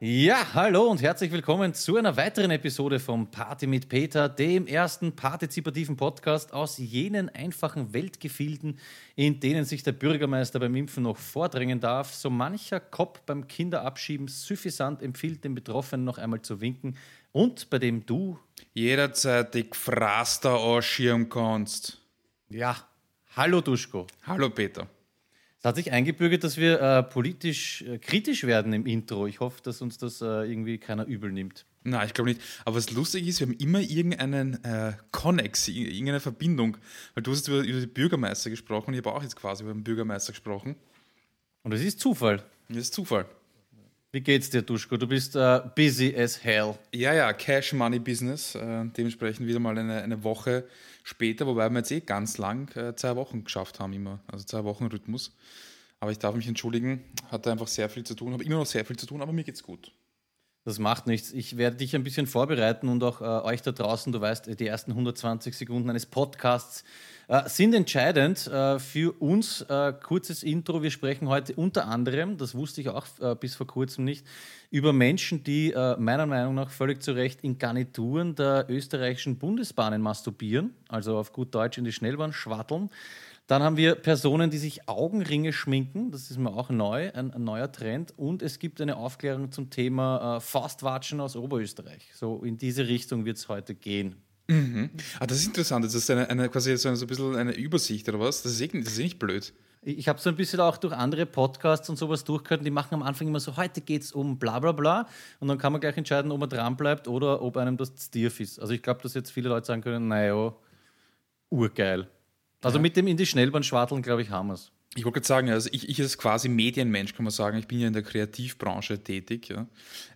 Ja, hallo und herzlich willkommen zu einer weiteren Episode vom Party mit Peter, dem ersten partizipativen Podcast aus jenen einfachen Weltgefilden, in denen sich der Bürgermeister beim Impfen noch vordrängen darf. So mancher Kopf beim Kinderabschieben suffisant empfiehlt, den Betroffenen noch einmal zu winken und bei dem du jederzeit die Fraster ausschirmen kannst. Ja, hallo Duschko. Hallo Peter. Es hat sich eingebürgert, dass wir äh, politisch äh, kritisch werden im Intro. Ich hoffe, dass uns das äh, irgendwie keiner übel nimmt. Nein, ich glaube nicht. Aber was lustig ist, wir haben immer irgendeinen äh, Connex, irgendeine Verbindung. Weil du hast über, über den Bürgermeister gesprochen und ich habe auch jetzt quasi über den Bürgermeister gesprochen. Und das ist Zufall. Das ist Zufall. Wie geht's dir, Duschko? Du bist uh, busy as hell. Ja, ja, Cash Money Business. Äh, dementsprechend wieder mal eine, eine Woche später, wobei wir jetzt eh ganz lang äh, zwei Wochen geschafft haben, immer. Also zwei Wochen Rhythmus. Aber ich darf mich entschuldigen, hatte einfach sehr viel zu tun, habe immer noch sehr viel zu tun, aber mir geht's gut. Das macht nichts. Ich werde dich ein bisschen vorbereiten und auch äh, euch da draußen, du weißt, die ersten 120 Sekunden eines Podcasts äh, sind entscheidend äh, für uns. Äh, kurzes Intro. Wir sprechen heute unter anderem, das wusste ich auch äh, bis vor kurzem nicht, über Menschen, die äh, meiner Meinung nach völlig zu Recht in Garnituren der österreichischen Bundesbahnen masturbieren, also auf gut Deutsch in die Schnellbahn schwatteln. Dann haben wir Personen, die sich Augenringe schminken. Das ist mir auch neu, ein, ein neuer Trend. Und es gibt eine Aufklärung zum Thema äh, Fastwatschen aus Oberösterreich. So in diese Richtung wird es heute gehen. Mhm. Ah, das ist interessant. Das ist eine, eine quasi so ein, so ein bisschen eine Übersicht oder was? Das ist, eh, das ist eh nicht blöd. Ich habe so ein bisschen auch durch andere Podcasts und sowas durchgehört. Die machen am Anfang immer so, heute geht es um bla bla bla. Und dann kann man gleich entscheiden, ob man dran bleibt oder ob einem das stief ist. Also ich glaube, dass jetzt viele Leute sagen können, naja, urgeil. Also ja. mit dem in die Schnellbahn schwarteln, glaube ich, haben wir es. Ich wollte gerade sagen, also ich, ich als quasi Medienmensch kann man sagen, ich bin ja in der Kreativbranche tätig. Ja.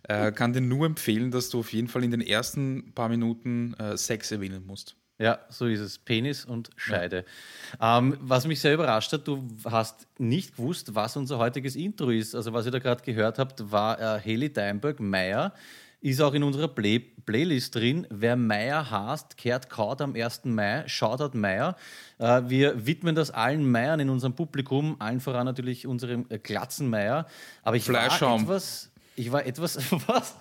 Äh, kann dir nur empfehlen, dass du auf jeden Fall in den ersten paar Minuten äh, Sex erwähnen musst. Ja, so ist es. Penis und Scheide. Ja. Ähm, was mich sehr überrascht hat, du hast nicht gewusst, was unser heutiges Intro ist. Also was ihr da gerade gehört habt, war äh, Haley Deinberg, Meyer ist auch in unserer Play Playlist drin. Wer Meier hasst, kehrt kaut am 1. Mai. Shoutout Meier. Äh, wir widmen das allen Meiern in unserem Publikum, allen voran natürlich unserem äh, Glatzenmeier. Aber ich war etwas, ich war etwas, was?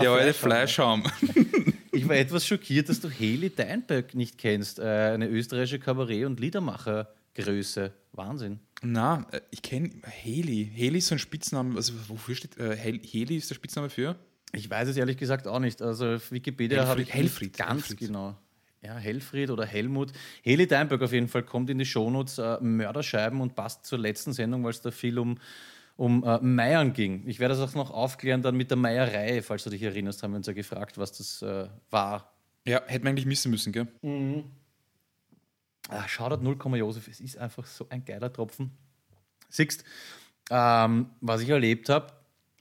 Der alte Fleischschaum. ich war etwas schockiert, dass du Heli Deinberg nicht kennst. Äh, eine österreichische Kabarett- und Liedermachergröße. Wahnsinn. Na, ich kenne Heli. Heli ist so ein Spitzname. Also wofür steht Heli ist der Spitzname für? Ich weiß es ehrlich gesagt auch nicht. Also auf Wikipedia habe ich Helfried, ganz Helfried. genau. Ja, Helfried oder Helmut. Heli Deinberg auf jeden Fall kommt in die Shownotes äh, Mörderscheiben und passt zur letzten Sendung, weil es da viel um, um äh, Meiern ging. Ich werde das auch noch aufklären dann mit der Meierei, falls du dich erinnerst, haben wir uns ja gefragt, was das äh, war. Ja, hätten wir eigentlich missen müssen, gell? Mhm. Ah, Shoutout 0, Josef, es ist einfach so ein geiler Tropfen. Siehst, ähm, was ich erlebt habe,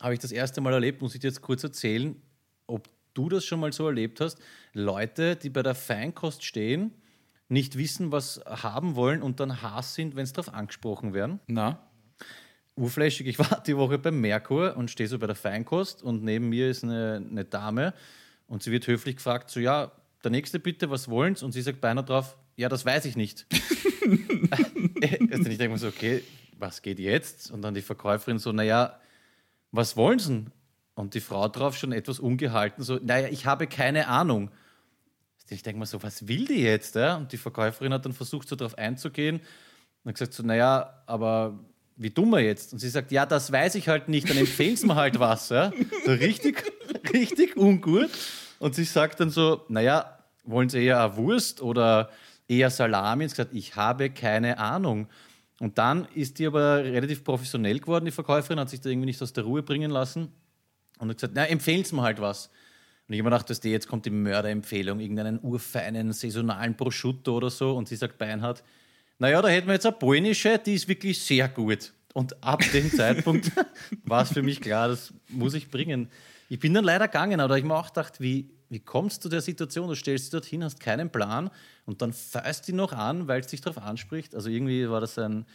habe ich das erste Mal erlebt, muss ich dir jetzt kurz erzählen, ob du das schon mal so erlebt hast. Leute, die bei der Feinkost stehen, nicht wissen, was haben wollen und dann Hass sind, wenn sie darauf angesprochen werden. Na? Urflächig, ich war die Woche beim Merkur und stehe so bei der Feinkost und neben mir ist eine, eine Dame und sie wird höflich gefragt, so ja, der nächste bitte, was wollen sie? Und sie sagt beinahe drauf, ja, das weiß ich nicht. also ich denke mir so, okay, was geht jetzt? Und dann die Verkäuferin so, naja, was wollen Sie? Und die Frau drauf schon etwas ungehalten, so, naja, ich habe keine Ahnung. Ich denke mir so, was will die jetzt? Und die Verkäuferin hat dann versucht, so darauf einzugehen und hat gesagt so, naja, aber wie dumm er jetzt? Und sie sagt, ja, das weiß ich halt nicht, dann empfehlen Sie mir halt was. So richtig, richtig ungut. Und sie sagt dann so, naja, wollen Sie eher eine Wurst oder eher Salami? Und sie sagt, ich habe keine Ahnung. Und dann ist die aber relativ professionell geworden, die Verkäuferin, hat sich da irgendwie nicht aus der Ruhe bringen lassen und hat gesagt, na, empfehlen Sie mir halt was. Und ich habe mir gedacht, dass die jetzt kommt die Mörderempfehlung, irgendeinen urfeinen, saisonalen Prosciutto oder so. Und sie sagt Beinhard, naja, da hätten wir jetzt eine polnische, die ist wirklich sehr gut. Und ab dem Zeitpunkt war es für mich klar, das muss ich bringen. Ich bin dann leider gegangen, aber ich habe mir auch gedacht, wie, wie kommst du der Situation? Du stellst dich dorthin, hast keinen Plan und dann fährst du noch an, weil es dich darauf anspricht. Also irgendwie war das ein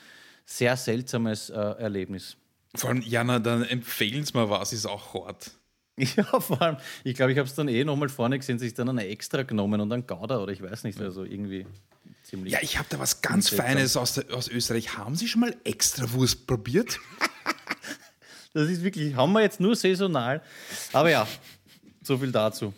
sehr seltsames äh, Erlebnis. Vor allem, Jana, dann empfehlen Sie mal was, ist auch hart. Ja, vor allem, ich glaube, ich habe es dann eh nochmal vorne gesehen, sich dann eine extra genommen und dann Gouda oder ich weiß nicht, also irgendwie ziemlich. Ja, ich habe da was ganz Feines aus, der, aus Österreich. Haben Sie schon mal extra Wurst probiert? Das ist wirklich, haben wir jetzt nur saisonal. Aber ja, so viel dazu.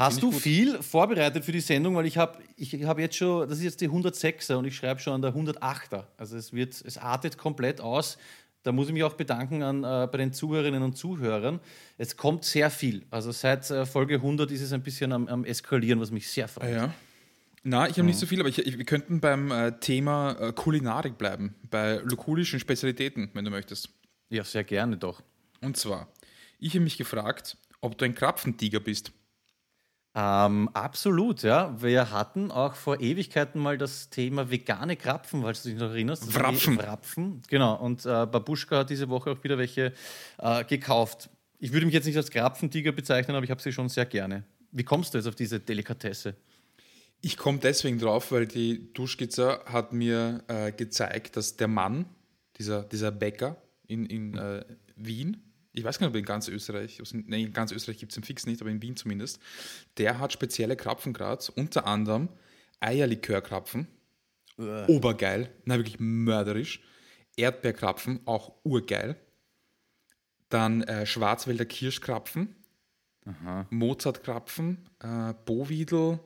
Hast du viel vorbereitet für die Sendung? Weil ich habe ich hab jetzt schon, das ist jetzt die 106er und ich schreibe schon an der 108er. Also es wird, es artet komplett aus. Da muss ich mich auch bedanken an, äh, bei den Zuhörerinnen und Zuhörern. Es kommt sehr viel. Also seit äh, Folge 100 ist es ein bisschen am, am Eskalieren, was mich sehr freut. Ja. Na, ich habe nicht so viel, aber ich, ich, wir könnten beim äh, Thema äh, Kulinarik bleiben, bei lokulischen Spezialitäten, wenn du möchtest. Ja, sehr gerne doch. Und zwar, ich habe mich gefragt, ob du ein Krapfentiger bist. Ähm, absolut, ja. Wir hatten auch vor Ewigkeiten mal das Thema vegane Krapfen, falls du dich noch erinnerst. Wrapfen. Wrapfen, genau. Und äh, Babuschka hat diese Woche auch wieder welche äh, gekauft. Ich würde mich jetzt nicht als Krapfentiger bezeichnen, aber ich habe sie schon sehr gerne. Wie kommst du jetzt auf diese Delikatesse? Ich komme deswegen drauf, weil die Duschskizze hat mir äh, gezeigt, dass der Mann, dieser, dieser Bäcker in, in äh, Wien, ich weiß gar nicht, ob in ganz Österreich, nein, in ganz Österreich gibt es den Fix nicht, aber in Wien zumindest, der hat spezielle Krapfen gerade, unter anderem Eierlikörkrapfen, Uah. obergeil, na wirklich mörderisch, Erdbeerkrapfen, auch urgeil, dann äh, Schwarzwälder Kirschkrapfen, Mozartkrapfen, äh, Bovidel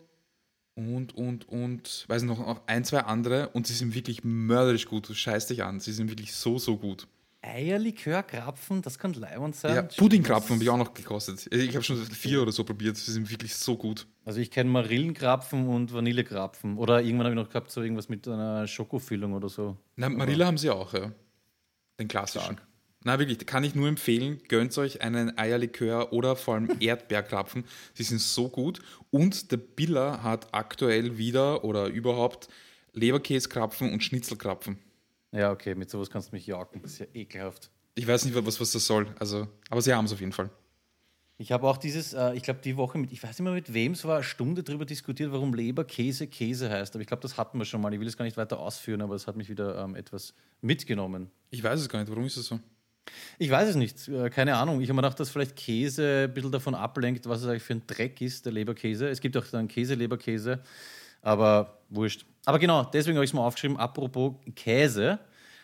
und, und, und, weiß noch, noch ein, zwei andere. Und sie sind wirklich mörderisch gut, du scheißt dich an, sie sind wirklich so, so gut. Eierlikörkrapfen, das kann leibend sein. Ja, Puddingkrapfen habe ich auch noch gekostet. Ich habe schon vier oder so probiert. Sie sind wirklich so gut. Also ich kenne Marillenkrapfen und Vanillekrapfen. Oder irgendwann habe ich noch gehabt, so irgendwas mit einer Schokofüllung oder so. Na, Marilla haben sie auch, ja. Den klassischen. Na, wirklich, kann ich nur empfehlen. Gönnt euch einen Eierlikör oder vor allem Erdbeerkrapfen. Sie sind so gut. Und der Biller hat aktuell wieder oder überhaupt Leberkäskrapfen und Schnitzelkrapfen. Ja, okay, mit sowas kannst du mich jagen. Das ist ja ekelhaft. Ich weiß nicht, was, was das soll. Also, aber sie haben es auf jeden Fall. Ich habe auch dieses, äh, ich glaube, die Woche mit, ich weiß nicht mehr mit wem es war, eine Stunde darüber diskutiert, warum Leberkäse Käse heißt. Aber ich glaube, das hatten wir schon mal. Ich will es gar nicht weiter ausführen, aber es hat mich wieder ähm, etwas mitgenommen. Ich weiß es gar nicht. Warum ist das so? Ich weiß es nicht. Äh, keine Ahnung. Ich habe mir gedacht, dass vielleicht Käse ein bisschen davon ablenkt, was es eigentlich für ein Dreck ist, der Leberkäse. Es gibt auch dann Käse-Leberkäse, aber wurscht. Aber genau, deswegen habe ich es mal aufgeschrieben. Apropos Käse.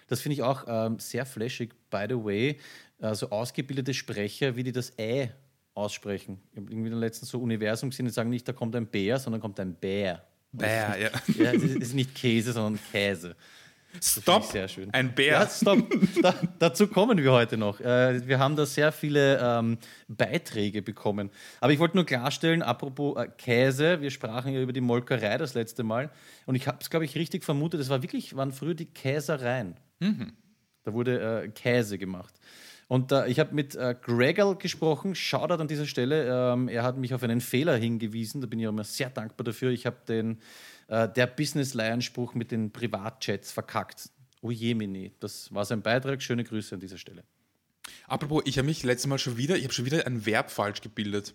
Das finde ich auch ähm, sehr flashig, by the way. Also ausgebildete Sprecher, wie die das Ä aussprechen. Ich habe irgendwie letztens so Universum gesehen, die sagen nicht, da kommt ein Bär, sondern kommt ein Bär. Bär, ja. Ja, es ist nicht Käse, sondern Käse. Stopp! Sehr schön. Ein Bär. Ja, stopp. Da, dazu kommen wir heute noch. Äh, wir haben da sehr viele ähm, Beiträge bekommen. Aber ich wollte nur klarstellen, apropos äh, Käse, wir sprachen ja über die Molkerei das letzte Mal. Und ich habe es, glaube ich, richtig vermutet, es war wirklich, waren früher die Käsereien. Da wurde äh, Käse gemacht. Und äh, ich habe mit äh, Gregor gesprochen, Shoutout an dieser Stelle. Ähm, er hat mich auf einen Fehler hingewiesen, da bin ich auch immer sehr dankbar dafür. Ich habe den, äh, der Business-Leihenspruch mit den Privatchats verkackt. Oh Jemini, das war sein Beitrag. Schöne Grüße an dieser Stelle. Apropos, ich habe mich letztes Mal schon wieder, ich habe schon wieder ein Verb falsch gebildet.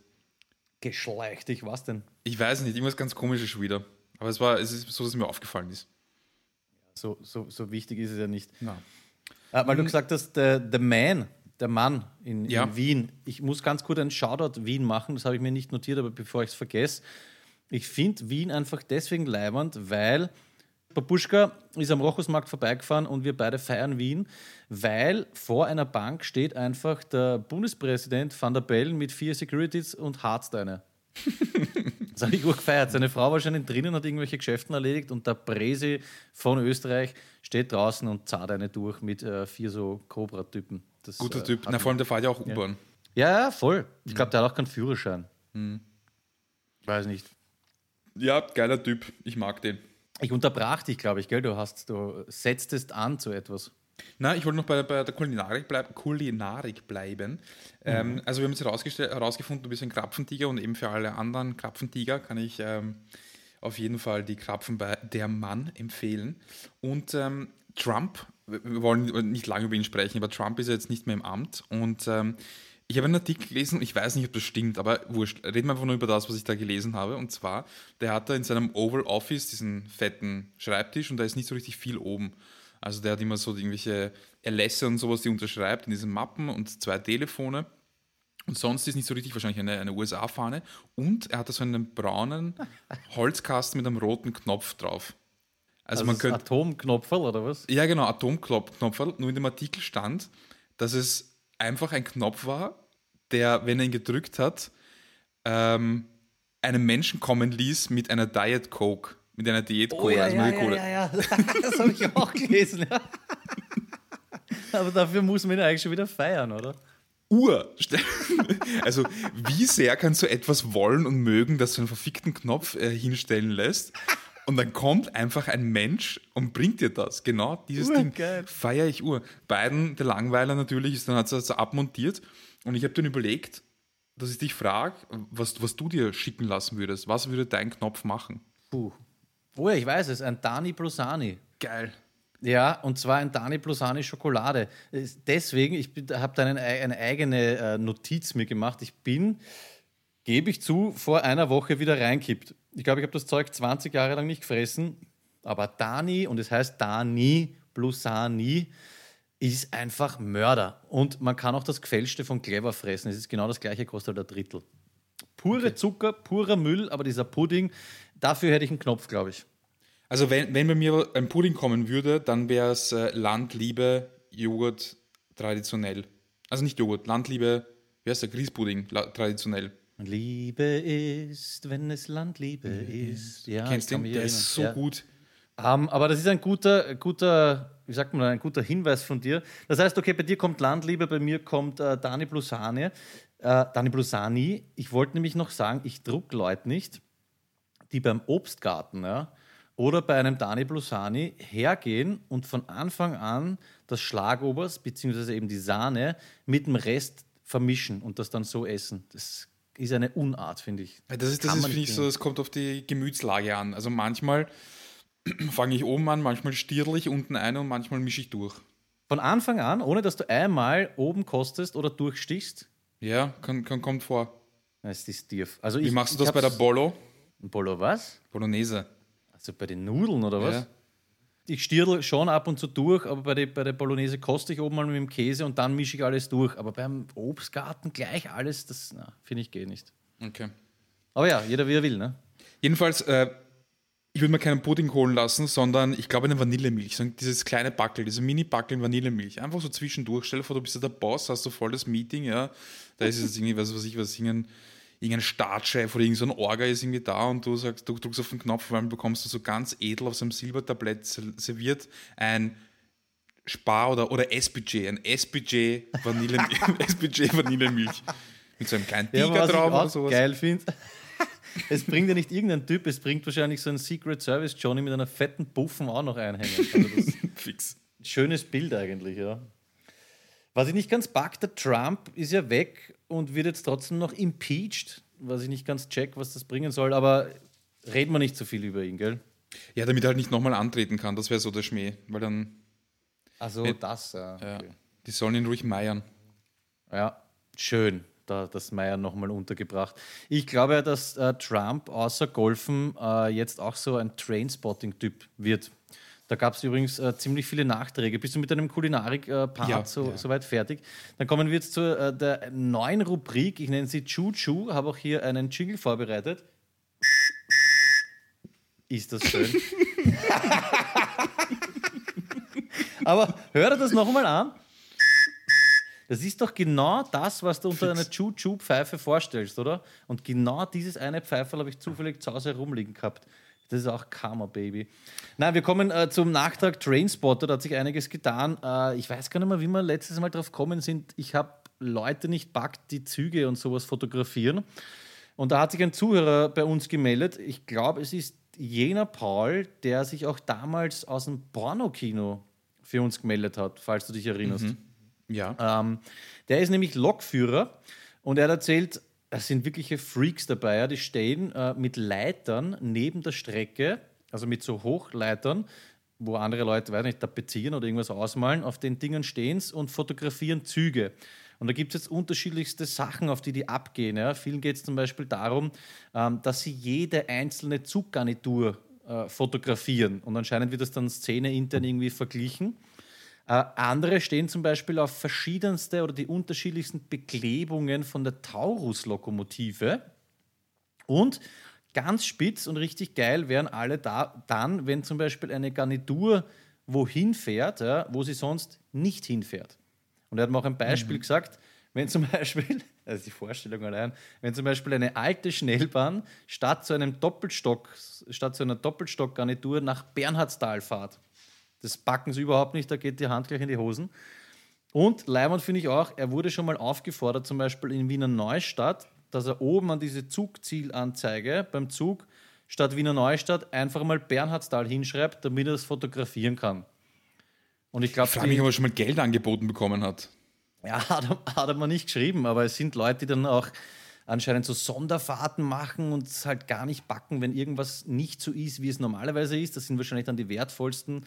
Geschlechtig, was denn? Ich weiß nicht, irgendwas ganz komisches schon wieder. Aber es war, es ist so, dass es mir aufgefallen ist. So, so, so wichtig ist es ja nicht. Na. Äh, weil du gesagt hast, der, der Man, der Mann in, Ja. in Wien. Ich muss ganz kurz einen Shoutout Wien machen, das habe ich mir nicht notiert, aber bevor ich es vergesse. Ich finde Wien einfach deswegen leibernd, weil Babuschka ist am Rochusmarkt vorbeigefahren und wir beide feiern Wien, weil vor einer Bank steht einfach der Bundespräsident Van der Bellen mit vier Securities und Hardsteiner. Das habe ich gut gefeiert. Seine Frau war schon drinnen, hat irgendwelche Geschäfte erledigt und der Presi von Österreich steht draußen und zahlt eine durch mit äh, vier so Cobra-Typen. Das, Guter äh, Typ. Na, vor allem der fährt ja auch U-Bahn. ja, ja, voll. Ich glaube, der hat auch keinen Führerschein. Weiß nicht. Ja, geiler Typ. Ich mag den. Ich unterbrach dich, glaube ich, gell? Du hast, du setztest an zu etwas. Na, ich wollte noch bei, bei der Kulinarik, bleib, Kulinarik bleiben. Ähm, also wir haben jetzt herausgefunden, du bist ein Krapfentiger und eben für alle anderen Krapfentiger kann ich ähm, auf jeden Fall die Krapfen bei Der Mann empfehlen. Und ähm, Trump, wir wollen nicht lange über ihn sprechen, aber Trump ist ja jetzt nicht mehr im Amt und ähm, ich habe einen Artikel gelesen, ich weiß nicht, ob das stimmt, aber wurscht. Reden wir einfach nur über das, was ich da gelesen habe. Und zwar, der hat da in seinem Oval Office diesen fetten Schreibtisch und da ist nicht so richtig viel oben. Also der hat immer so irgendwelche Erlässe und sowas, die unterschreibt in diesen Mappen und zwei Telefone. Und sonst ist nicht so richtig wahrscheinlich eine, eine USA-Fahne. Und er hat da so einen braunen Holzkasten mit einem roten Knopf drauf. Also, Also, man könnte. Atomknopferl oder was? Ja, genau, Atomknopf. Nur in dem Artikel stand, dass es einfach ein Knopf war, der, wenn er ihn gedrückt hat, ähm, einen Menschen kommen ließ mit einer Diet Coke, mit einer Diät Cola, Oh, ja, also ja, ja, Cola. ja, ja. Das habe ich auch gelesen. Aber dafür muss man ihn eigentlich schon wieder feiern, oder? Uhr. Also, wie sehr kannst du etwas wollen und mögen, dass du einen verfickten Knopf äh, hinstellen lässt? Und dann kommt einfach ein Mensch und bringt dir das. Genau dieses Ding. Feier ich Uhr. Beiden, der Langweiler natürlich, ist dann hat es also abmontiert. Und ich habe dann überlegt, dass ich dich frage, was, was du dir schicken lassen würdest. Was würde dein Knopf machen? Puh. Oh ja, ich weiß es, ein Dani Blusani. Geil. Ja, und zwar ein Dani Blusani Schokolade. Es- Deswegen, ich habe da eine, eine eigene äh, Notiz mir gemacht. Ich bin, gebe ich zu, vor einer Woche wieder reinkippt. Ich glaube, ich habe das Zeug 20 Jahre lang nicht gefressen. Aber Dani, und es heißt Dani Blusani, ist einfach Mörder. Und man kann auch das Gefälschte von Clever fressen. Es ist genau das gleiche, kostet halt ein Drittel. Pure Zucker, purer Müll, aber dieser Pudding, dafür hätte ich einen Knopf, glaube ich. Also, wenn, wenn bei mir ein Pudding kommen würde, dann wäre es äh, Landliebe Joghurt traditionell. Also nicht Joghurt, Landliebe, wie heißt der? Grießpudding traditionell. Liebe ist, wenn es Landliebe ist. Ja, Kennst den? Der erinnern. ist so ja. gut. Ähm, aber das ist ein guter, guter, wie sagt man, ein guter Hinweis von dir. Das heißt, okay, bei dir kommt Landliebe, bei mir kommt äh, Dani Blusani. Äh, Dani Blusani. Ich wollte nämlich noch sagen, ich druck Leute nicht, die beim Obstgarten ja, oder bei einem Dani Blusani hergehen und von Anfang an das Schlagobers beziehungsweise eben die Sahne mit dem Rest vermischen und das dann so essen. Das ist eine Unart, finde ich. Das ist, das Kann ist finde ich, so, das kommt auf die Gemütslage an. Also manchmal fange ich oben an, manchmal stierle ich unten ein und manchmal mische ich durch. Von Anfang an, ohne dass du einmal oben kostest oder durchstichst, Ja, kann, kann, kommt vor. das ist stief. Also Wie ich, machst du das bei der Bolo? Bolo was? Bolognese. Also bei den Nudeln oder was? Ja. Ich stirl schon ab und zu durch, aber bei der, bei der Bolognese koste ich oben mal mit dem Käse und dann mische ich alles durch. Aber beim Obstgarten gleich alles, das finde ich geht nicht. Okay. Aber ja, jeder wie er will, ne? Jedenfalls, äh, ich würde mir keinen Pudding holen lassen, sondern ich glaube eine Vanillemilch. So dieses kleine Backel, diese Mini-Backel in Vanillemilch. Einfach so zwischendurch. Stell dir vor, du bist ja der Boss, hast du voll das Meeting, ja. Da ist jetzt irgendwie, was weiß ich, was irgendein, irgendein Staatschef oder irgendein so ein Orga ist irgendwie da und du sagst, du drückst auf den Knopf, weil dann bekommst du so ganz edel auf so einem Silbertablett ser- serviert ein Spar- oder, oder S-Budget, ein S-Budget Vanillemilch, S-Budget Vanillemilch. Mit so einem kleinen Ja, Tiger ich drauf oder sowas. geil finde, es bringt ja nicht irgendein Typ, es bringt wahrscheinlich so ein Secret Service Johnny mit einer fetten Buffen auch noch einhängen. Also Fix. Schönes Bild eigentlich, ja. Was ich nicht ganz pack, der Trump ist ja weg und wird jetzt trotzdem noch impeached, was ich nicht ganz check, was das bringen soll, aber reden wir nicht so viel über ihn, gell? Ja, damit er halt nicht nochmal antreten kann, das wäre so der Schmäh, weil dann, Also Ja. das, ja. ja, okay. die sollen ihn ruhig meiern. Ja, schön, da das Meier nochmal untergebracht. Ich glaube ja, dass äh, Trump außer Golfen äh, jetzt auch so ein Trainspotting-Typ wird. Da gab es übrigens äh, ziemlich viele Nachträge. Bist du mit deinem Kulinarik-Part Ja, so, ja. soweit fertig? Dann kommen wir jetzt zu äh, der neuen Rubrik. Ich nenne sie Choo-Choo. Habe auch hier einen Jingle vorbereitet. Ist das schön? Aber hör dir das nochmal an. Das ist doch genau das, was du unter einer Choo-Choo-Pfeife vorstellst, oder? Und genau dieses eine Pfeiferl habe ich zufällig zu Hause herumliegen gehabt. Das ist auch Karma, Baby. Nein, wir kommen äh, zum Nachtrag Trainspotter. Da hat sich einiges getan. Äh, ich weiß gar nicht mehr, wie wir letztes Mal drauf gekommen sind. Ich habe Leute nicht packt, die Züge und sowas fotografieren. Und da hat sich ein Zuhörer bei uns gemeldet. Ich glaube, es ist jener Paul, der sich auch damals aus dem Pornokino für uns gemeldet hat, falls du dich erinnerst. Ja. Ähm, der ist nämlich Lokführer und er hat erzählt, es sind wirkliche Freaks dabei. Ja, die stehen äh, mit Leitern neben der Strecke, also mit so Hochleitern, wo andere Leute, weiß nicht, tapezieren oder irgendwas ausmalen. Auf den Dingen stehen und fotografieren Züge. Und da gibt es jetzt unterschiedlichste Sachen, auf die die abgehen. Ja. Vielen geht es zum Beispiel darum, ähm, dass sie jede einzelne Zuggarnitur äh, fotografieren. Und anscheinend wird das dann szeneintern irgendwie verglichen. Äh, andere stehen zum Beispiel auf verschiedenste oder die unterschiedlichsten Beklebungen von der Taurus-Lokomotive. Und ganz spitz und richtig geil wären alle da, dann, wenn zum Beispiel eine Garnitur wohin fährt, ja, wo sie sonst nicht hinfährt. Und er hat mir auch ein Beispiel mhm. gesagt, wenn zum Beispiel, also die Vorstellung allein, wenn zum Beispiel eine alte Schnellbahn statt zu einem Doppelstock, statt zu einer Doppelstockgarnitur nach Bernhardstal fahrt. Das backen sie überhaupt nicht, da geht die Hand gleich in die Hosen. Und Leimand finde ich auch, er wurde schon mal aufgefordert, zum Beispiel in Wiener Neustadt, dass er oben an diese Zugzielanzeige beim Zug statt Wiener Neustadt einfach mal Bernhardstal hinschreibt, damit er das fotografieren kann. Und ich glaube, ich frage mich, ob er schon mal Geld angeboten bekommen hat. Ja, hat hat er mal nicht geschrieben, aber es sind Leute, die dann auch anscheinend so Sonderfahrten machen und es halt gar nicht backen, wenn irgendwas nicht so ist, wie es normalerweise ist. Das sind wahrscheinlich dann die wertvollsten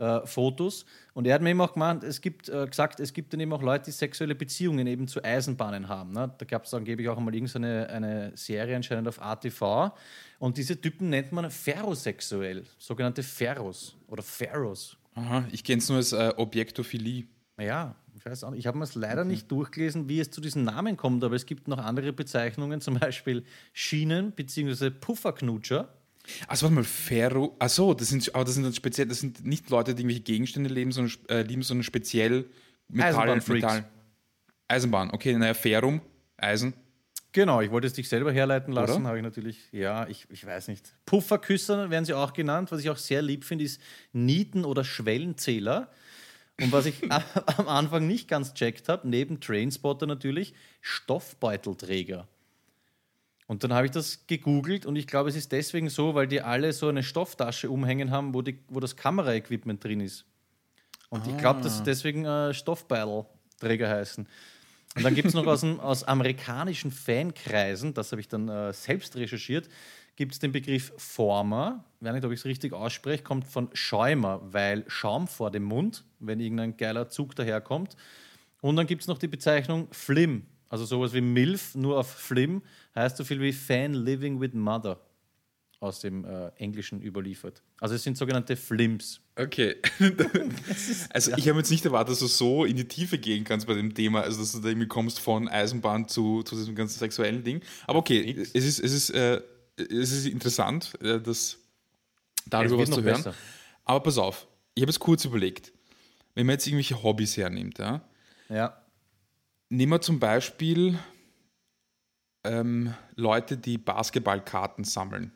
äh, Fotos. Und er hat mir eben auch gemeint, es gibt, äh, gesagt, es gibt dann eben auch Leute, die sexuelle Beziehungen eben zu Eisenbahnen haben. Ne? Da gab es angeblich auch einmal irgendeine eine Serie anscheinend auf ATV. Und diese Typen nennt man ferrosexuell, sogenannte Ferros oder Ferros. Aha, ich kenne es nur als äh, Objektophilie. Ja, ich weiß auch nicht. Ich habe mir es leider okay. nicht durchgelesen, wie es zu diesen Namen kommt, aber es gibt noch andere Bezeichnungen, zum Beispiel Schienen- bzw. Pufferknutscher. Also warte mal, Ferro. Achso, das sind, aber das sind dann speziell, das sind nicht Leute, die irgendwelche Gegenstände leben, sondern, äh, lieben, sondern speziell Metall. Metall. Eisenbahn, okay, naja, Ferrum, Eisen. Genau, ich wollte es dich selber herleiten lassen, habe ich natürlich, ja, ich, ich weiß nicht. Pufferküsser werden sie auch genannt. Was ich auch sehr lieb finde, ist Nieten- oder Schwellenzähler. Und was ich am Anfang nicht ganz checkt habe, neben Trainspotter natürlich, Stoffbeutelträger. Und dann habe ich das gegoogelt und ich glaube, es ist deswegen so, weil die alle so eine Stofftasche umhängen haben, wo, die, wo das Kameraequipment drin ist. Und ah. ich glaube, dass sie deswegen äh, Stoffbeutelträger heißen. Und dann gibt es noch aus, aus amerikanischen Fankreisen, das habe ich dann äh, selbst recherchiert, gibt es den Begriff Former. Ich weiß nicht, ob ich es richtig ausspreche, kommt von Schäumer, weil Schaum vor dem Mund, wenn irgendein geiler Zug daherkommt. Und dann gibt es noch die Bezeichnung Flim, also sowas wie MILF, nur auf Flim, heißt so viel wie Fan Living with Mother aus dem äh, Englischen überliefert. Also es sind sogenannte Flims. Okay. also ich habe jetzt nicht erwartet, dass du so in die Tiefe gehen kannst bei dem Thema, also dass du da irgendwie kommst von Eisenbahn zu, zu diesem ganzen sexuellen Ding. Aber okay, es ist, es ist, äh, es ist interessant, äh, das darüber was zu hören. Besser. Aber pass auf, ich habe es kurz überlegt. Wenn man jetzt irgendwelche Hobbys hernimmt, ja, ja. Nehmen wir zum Beispiel ähm, Leute, die Basketballkarten sammeln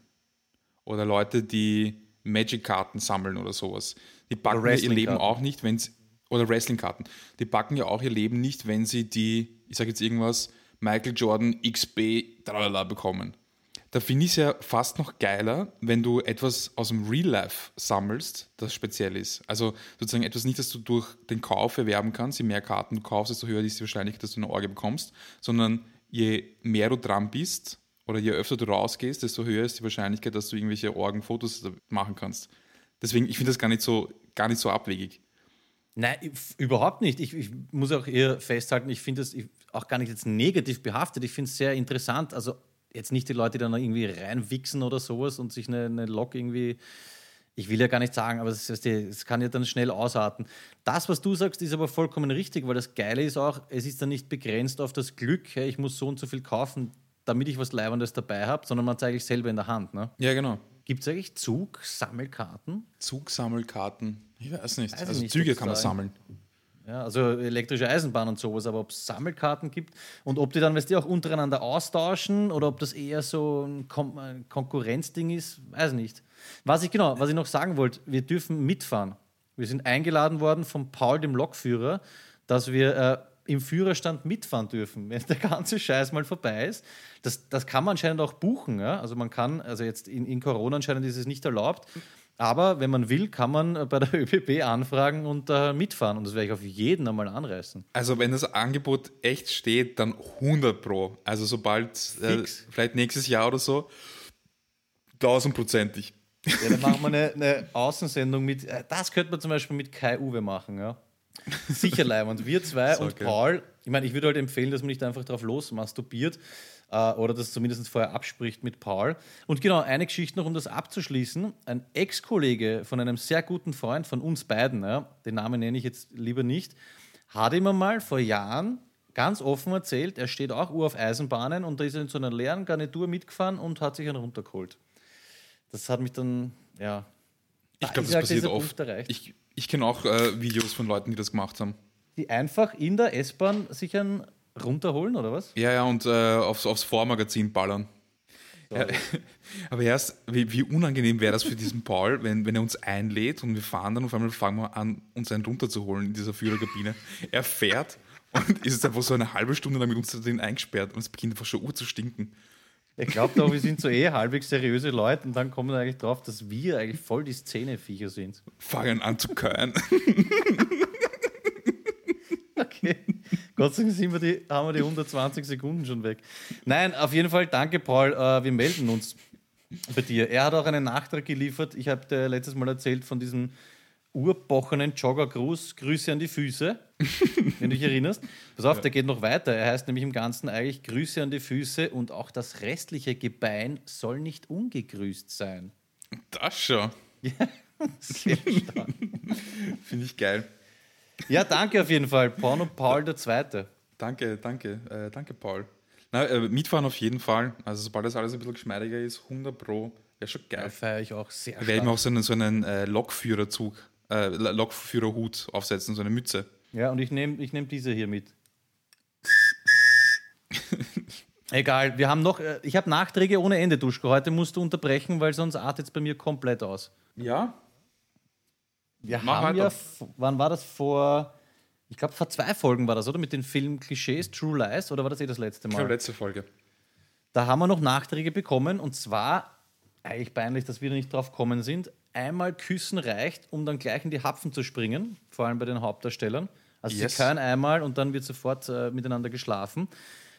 oder Leute, die Magic-Karten sammeln oder sowas. Die backen ja ihr Leben auch nicht, wenn sie oder Wrestling-Karten. Die backen ja auch ihr Leben nicht, wenn sie die, ich sage jetzt irgendwas, Michael Jordan XB tralala bekommen da finde ich es ja fast noch geiler, wenn du etwas aus dem Real Life sammelst, das speziell ist. Also sozusagen etwas nicht, das du durch den Kauf erwerben kannst. Je mehr Karten du kaufst, desto höher ist die Wahrscheinlichkeit, dass du eine Orgel bekommst. Sondern je mehr du dran bist oder je öfter du rausgehst, desto höher ist die Wahrscheinlichkeit, dass du irgendwelche Orgenfotos machen kannst. Deswegen, ich finde das gar nicht so, gar nicht so abwegig. Nein, überhaupt nicht. Ich, ich, muss auch eher festhalten, ich finde das auch gar nicht jetzt negativ behaftet. Ich finde es sehr interessant. Also jetzt nicht die Leute, die dann irgendwie reinwichsen oder sowas und sich eine, eine Lok irgendwie. Ich will ja gar nicht sagen, aber es kann ja dann schnell ausarten. Das, was du sagst, ist aber vollkommen richtig, weil das Geile ist auch, es ist dann nicht begrenzt auf das Glück, hey, ich muss so und so viel kaufen, damit ich was Leibendes dabei habe, sondern man zeigt sich selber in der Hand. Ne? Ja, genau. Gibt es eigentlich Zugsammelkarten? Zugsammelkarten? Ich weiß nicht. Weiß also nicht, Züge kann man sammeln. Ja, also elektrische Eisenbahn und sowas, aber ob es Sammelkarten gibt und ob die dann, weißt du, auch untereinander austauschen oder ob das eher so ein, Kon Konkurrenzding ist, weiß ich nicht. Was ich genau, was ich noch sagen wollte, wir dürfen mitfahren. Wir sind eingeladen worden von Paul, dem Lokführer, dass wir äh, im Führerstand mitfahren dürfen, wenn der ganze Scheiß mal vorbei ist. Das, das kann man anscheinend auch buchen. Ja? Also man kann, also jetzt in, in Corona anscheinend ist es nicht erlaubt, aber wenn man will, kann man äh, bei der ÖBB anfragen und äh, mitfahren. Und das werde ich auf jeden einmal anreißen. Also wenn das Angebot echt steht, dann 100 Pro. Also sobald, äh, vielleicht nächstes Jahr oder so, tausendprozentig. Ja, dann machen wir eine, eine Außensendung mit, äh, das könnte man zum Beispiel mit Kai Uwe machen, ja. Sicher Und Wir zwei so, und okay. Paul, ich meine, ich würde halt empfehlen, dass man nicht einfach drauf los masturbiert, äh, oder das zumindest vorher abspricht mit Paul. Und genau, eine Geschichte noch, um das abzuschließen. Ein Ex-Kollege von einem sehr guten Freund von uns beiden, ja, den Namen nenne ich jetzt lieber nicht, hat ihm mal vor Jahren ganz offen erzählt, er steht auch Uhr auf Eisenbahnen und da ist er in so einer leeren Garnitur mitgefahren und hat sich einen runtergeholt. Das hat mich dann, ja. Ich glaube, das passiert oft. Ich, ich kenne auch äh, Videos von Leuten, die das gemacht haben. die einfach in der S-Bahn sich einen runterholen, oder was? Ja, ja, und äh, aufs, aufs Vormagazin ballern. Ja, aber erst, wie, wie unangenehm wäre das für diesen Paul, wenn, wenn er uns einlädt und wir fahren dann auf einmal fangen wir an, uns einen runterzuholen in dieser Führerkabine. Er fährt und ist jetzt einfach so eine halbe Stunde lang mit uns drin eingesperrt und es beginnt einfach schon Uhr zu stinken. Ich glaube doch, wir sind so eh halbwegs seriöse Leute und dann kommen wir eigentlich drauf, dass wir eigentlich voll die Szeneviecher sind. Fangen an zu können. Gott sei Dank sind wir die, haben wir die 120 Sekunden schon weg. Nein, auf jeden Fall danke, Paul. Äh, wir melden uns bei dir. Er hat auch einen Nachtrag geliefert. Ich habe dir letztes Mal erzählt von diesem urbochenen Joggergruß. Grüße an die Füße, wenn du dich erinnerst. Pass auf, ja. der geht noch weiter. Er heißt nämlich im Ganzen eigentlich Grüße an die Füße und auch das restliche Gebein soll nicht ungegrüßt sein. Das schon. Ja, sehr stark. Finde ich geil. Ja, danke auf jeden Fall. Porno Paul der Zweite. Danke, danke, äh, danke, Paul. Na, äh, mitfahren auf jeden Fall. Also, sobald das alles ein bisschen geschmeidiger ist, 100 Pro, wäre schon geil. Ja, feiere ich auch sehr. Wir werden auch so einen, so einen äh, Lokführerzug, äh, Lokführerhut aufsetzen, so eine Mütze. Ja, und ich nehme ich nehm diese hier mit. Egal, wir haben noch, äh, ich habe Nachträge ohne Ende, Duschko. Heute musst du unterbrechen, weil sonst artet es bei mir komplett aus. Ja, wir Mach haben ja, wann war das vor, ich glaube vor zwei Folgen war das, oder? Mit den Film-Klischees, True Lies, oder war das eh das letzte Mal? Ich glaube, letzte Folge. Da haben wir noch Nachträge bekommen und zwar, eigentlich peinlich, dass wir da nicht drauf kommen sind, einmal küssen reicht, um dann gleich in die Hapfen zu springen, vor allem bei den Hauptdarstellern. Also yes. sie können einmal und dann wird sofort äh, miteinander geschlafen.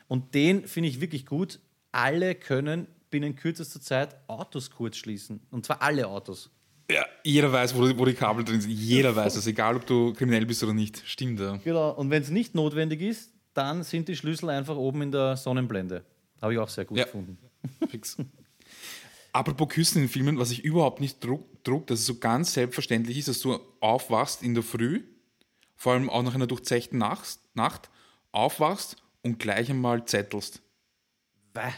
Und den finde ich wirklich gut. Alle können binnen kürzester Zeit Autos kurz schließen. Und zwar alle Autos. Ja, jeder weiß, wo, wo die Kabel drin sind. Jeder weiß das, egal ob du kriminell bist oder nicht. Stimmt ja. Genau, und wenn es nicht notwendig ist, dann sind die Schlüssel einfach oben in der Sonnenblende. Habe ich auch sehr gut ja. gefunden. Fix. Apropos Küssen in Filmen, was ich überhaupt nicht druck, druck, dass es so ganz selbstverständlich ist, dass du aufwachst in der Früh, vor allem auch nach einer durchzechten Nacht, Nacht aufwachst und gleich einmal zettelst.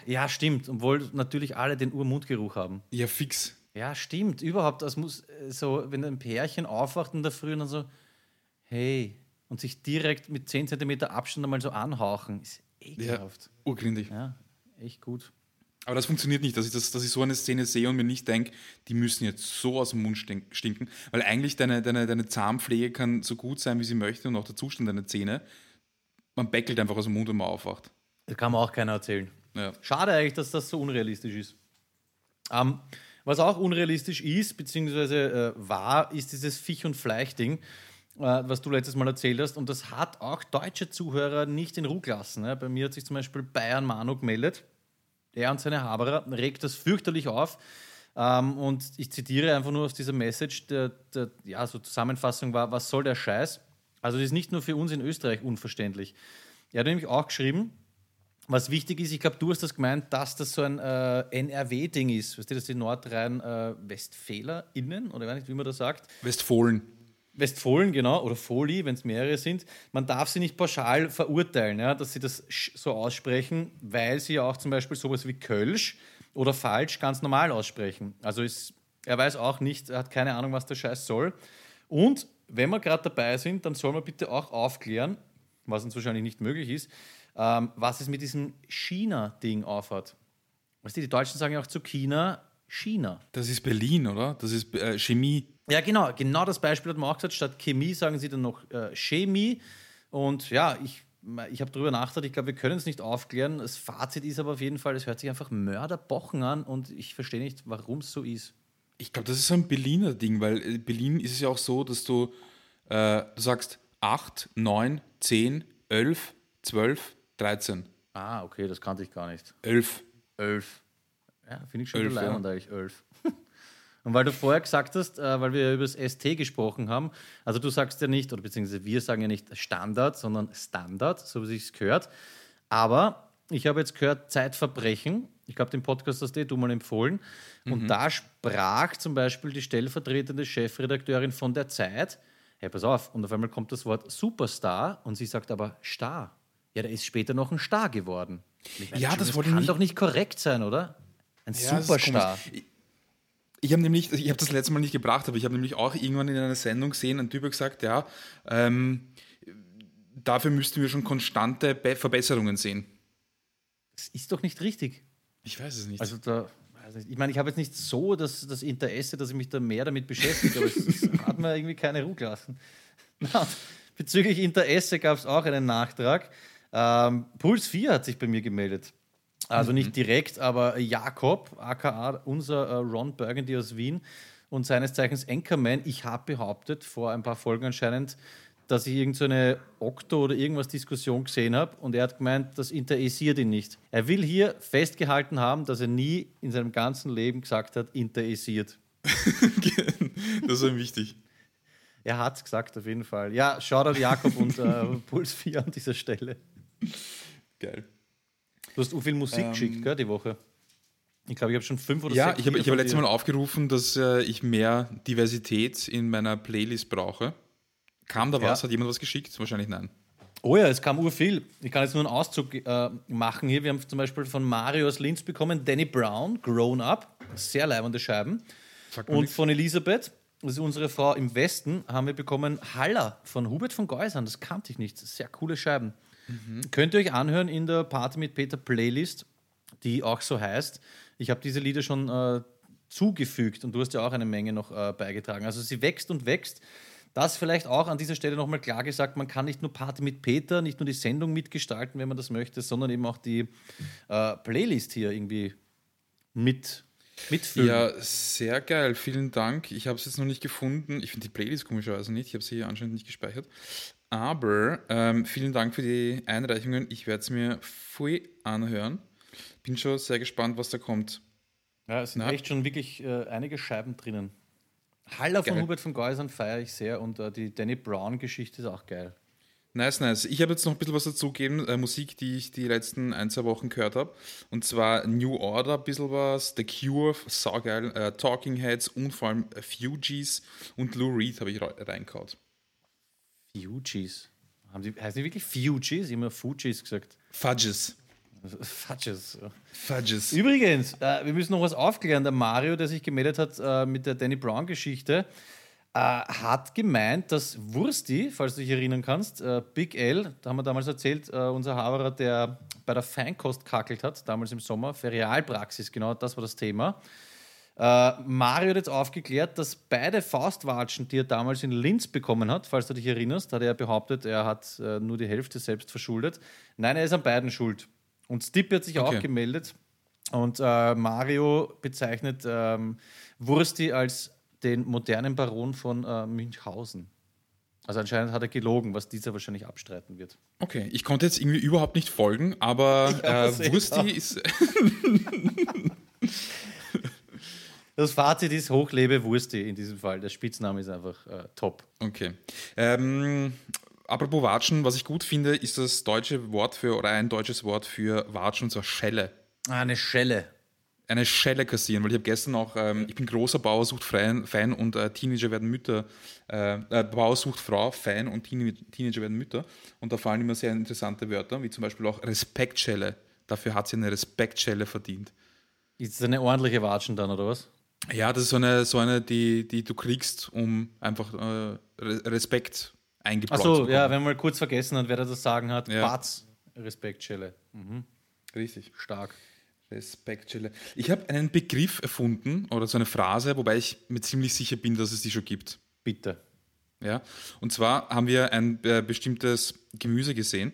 Ja, stimmt. Obwohl natürlich alle den Urmundgeruch haben. Ja, fix. Ja, stimmt. Überhaupt, das muss äh, so, wenn ein Pärchen aufwacht in der Früh und dann so, hey, und sich direkt mit 10 cm Abstand einmal so anhauchen, ist ekelhaft. Ja, urgründig. Ja, echt gut. Aber das funktioniert nicht, dass ich, das, dass ich so eine Szene sehe und mir nicht denke, die müssen jetzt so aus dem Mund stinken, weil eigentlich deine, deine, deine Zahnpflege kann so gut sein, wie sie möchte und auch der Zustand deiner Zähne. Man beckelt einfach aus dem Mund, wenn man aufwacht. Das kann man auch keiner erzählen. Ja. Schade eigentlich, dass das so unrealistisch ist. Ähm, was auch unrealistisch ist, beziehungsweise äh, war, ist dieses Fisch- und Fleisch-Ding, äh, was du letztes Mal erzählt hast. Und das hat auch deutsche Zuhörer nicht in Ruhe gelassen. Ne? Bei mir hat sich zum Beispiel Bayern Manu gemeldet. Er und seine Haberer regt das fürchterlich auf. Ähm, und ich zitiere einfach nur aus dieser Message, der, der ja, so Zusammenfassung war, was soll der Scheiß? Also das ist nicht nur für uns in Österreich unverständlich. Er hat nämlich auch geschrieben, was wichtig ist, ich glaube, du hast das gemeint, dass das so ein äh, NRW-Ding ist. Weißt du, dass die Nordrhein-WestfälerInnen, äh, oder nicht, wie man das sagt? Westfohlen. Westfohlen, genau, oder Foli, wenn es mehrere sind. Man darf sie nicht pauschal verurteilen, ja, dass sie das so aussprechen, weil sie ja auch zum Beispiel sowas wie Kölsch oder falsch ganz normal aussprechen. Also ist, er weiß auch nicht, er hat keine Ahnung, was der Scheiß soll. Und wenn wir gerade dabei sind, dann soll man bitte auch aufklären, was uns wahrscheinlich nicht möglich ist, ähm, was es mit diesem China-Ding aufhat. Weißt du, die Deutschen sagen ja auch zu China China. Das ist Berlin, oder? Das ist äh, Chemie. Ja, genau. Genau das Beispiel hat man auch gesagt. Statt Chemie sagen sie dann noch äh, Chemie. Und ja, ich, ich habe darüber nachgedacht. Ich glaube, wir können es nicht aufklären. Das Fazit ist aber auf jeden Fall, es hört sich einfach Mörderbochen an und ich verstehe nicht, warum es so ist. Ich glaube, das ist so ein Berliner Ding, weil in äh, Berlin ist es ja auch so, dass du, äh, du sagst 8, 9, 10, 11, 12, 13. Ah, okay, das kannte ich gar nicht. 11. 11. Ja, finde ich schon elf, leimend ja. eigentlich, 11. Und weil du vorher gesagt hast, äh, weil wir ja über das ST gesprochen haben, also du sagst ja nicht, oder beziehungsweise wir sagen ja nicht Standard, sondern Standard, so wie es gehört. Aber ich habe jetzt gehört Zeitverbrechen. Ich glaube, den Podcast hast du mal empfohlen. Und mhm. da sprach zum Beispiel die stellvertretende Chefredakteurin von der Zeit. Hey, pass auf, und auf einmal kommt das Wort Superstar und sie sagt aber Star. Ja, der ist später noch ein Star geworden. Meine, ja, das, das kann nicht... doch nicht korrekt sein, oder? Ein ja, Superstar. Ich, ich habe nämlich, ich habe das letzte Mal nicht gebracht, aber ich habe nämlich auch irgendwann in einer Sendung gesehen, ein Typ hat gesagt, ja, ähm, dafür müssten wir schon konstante Be Verbesserungen sehen. Das ist doch nicht richtig. Ich weiß es nicht. Also da, also ich meine, ich habe jetzt nicht so das, das Interesse, dass ich mich da mehr damit beschäftige, aber es, es hat mir irgendwie keine Ruhe gelassen. Na, bezüglich Interesse gab es auch einen Nachtrag. Ähm, Puls 4 hat sich bei mir gemeldet. Also nicht direkt, aber Jakob, aka unser äh, Ron Burgundy aus Wien und seines Zeichens Anchorman. Ich habe behauptet, vor ein paar Folgen anscheinend, dass ich irgendeine so Okto- oder irgendwas Diskussion gesehen habe und er hat gemeint, das interessiert ihn nicht. Er will hier festgehalten haben, dass er nie in seinem ganzen Leben gesagt hat, interessiert. das ist wichtig. Er hat es gesagt, auf jeden Fall. Ja, Shoutout Jakob und äh, Puls 4 an dieser Stelle. Geil. Du hast so viel Musik Ähm, geschickt, gell, die Woche. Ich glaube, ich habe schon fünf oder Ja, sechs. ich habe ich Lieder hab letztes. Mal aufgerufen, dass äh, ich mehr Diversität in meiner Playlist brauche. Kam da was? Ja. Hat jemand was geschickt? Wahrscheinlich nein. Oh ja, es kam ur viel. Ich kann jetzt nur einen Auszug äh, machen hier. Wir haben zum Beispiel von Mario aus Linz bekommen, Danny Brown, Grown Up, sehr leibende Scheiben. Und nichts. von Elisabeth, das ist unsere Frau im Westen, haben wir bekommen Haller von Hubert von Geusern. Das kannte ich nicht. Sehr coole Scheiben. Könnt ihr euch anhören in der Party mit Peter Playlist, die auch so heißt. Ich habe diese Lieder schon äh, zugefügt und du hast ja auch eine Menge noch äh, beigetragen. Also sie wächst und wächst. Das vielleicht auch an dieser Stelle nochmal klar gesagt, man kann nicht nur Party mit Peter, nicht nur die Sendung mitgestalten, wenn man das möchte, sondern eben auch die äh, Playlist hier irgendwie mit, mitfüllen. Ja, sehr geil. Vielen Dank. Ich habe es jetzt noch nicht gefunden. Ich finde die Playlist komischerweise nicht. Ich habe sie hier anscheinend nicht gespeichert. Aber ähm, vielen Dank für die Einreichungen. Ich werde es mir voll anhören. Bin schon sehr gespannt, was da kommt. Ja, es sind Na? echt schon wirklich äh, einige Scheiben drinnen. Haller von Geil. Hubert von Geusern feiere ich sehr und äh, die Danny Brown-Geschichte ist auch geil. Nice, nice. Ich habe jetzt noch ein bisschen was dazugegeben, äh, Musik, die ich die letzten ein, zwei Wochen gehört habe. Und zwar New Order, ein bisschen was, The Cure, saugeil, äh, Talking Heads und vor allem Fugees und Lou Reed habe ich re- Fugees. Haben die, heißen die wirklich Fugees? Immer Fugees gesagt. Fudges. Fudges. Fudges. Übrigens, äh, wir müssen noch was aufklären. Der Mario, der sich gemeldet hat äh, mit der Danny Brown-Geschichte, äh, hat gemeint, dass Wursti, falls du dich erinnern kannst, äh, Big L, da haben wir damals erzählt, äh, unser Haberer, der bei der Feinkost kackelt hat, damals im Sommer, Ferialpraxis, genau das war das Thema. Äh, Mario hat jetzt aufgeklärt, dass beide Faustwatschen, die er damals in Linz bekommen hat, falls du dich erinnerst, hat er behauptet, er hat äh, nur die Hälfte selbst verschuldet. Nein, er ist an beiden schuld. Und Stippe hat sich Okay. auch gemeldet. Und äh, Mario bezeichnet ähm, Wursti als den modernen Baron von äh, Münchhausen. Also anscheinend hat er gelogen, was dieser wahrscheinlich abstreiten wird. Okay, ich konnte jetzt irgendwie überhaupt nicht folgen, aber äh, Wursti ist. Das Fazit ist Hochlebe Wursti in diesem Fall. Der Spitzname ist einfach äh, top. Okay. Ähm, apropos Watschen, was ich gut finde, ist das deutsche Wort für, oder ein deutsches Wort für Watschen, und zwar Schelle. Ah, eine Schelle. Eine Schelle kassieren, weil ich habe gestern auch, ähm, ich bin großer Bauer sucht Fan, Fan und äh, Teenager werden Mütter, äh, äh, Bauer sucht Frau, Fan und Teen Teenager werden Mütter. Und da fallen immer sehr interessante Wörter, wie zum Beispiel auch Respektschelle. Dafür hat sie eine Respektschelle verdient. Ist das eine ordentliche Watschen dann, oder was? Ja, das ist so eine, so eine die, die du kriegst, um einfach äh, Re- Respekt eingebläut zu Achso, bekommen. ja, wenn man mal kurz vergessen hat, wer das sagen hat. Ja. Batz. Respektschelle. Richtig. Stark. Respektschelle. Ich habe einen Begriff erfunden oder so eine Phrase, wobei ich mir ziemlich sicher bin, dass es die schon gibt. Bitte. Ja? Und zwar haben wir ein äh, bestimmtes Gemüse gesehen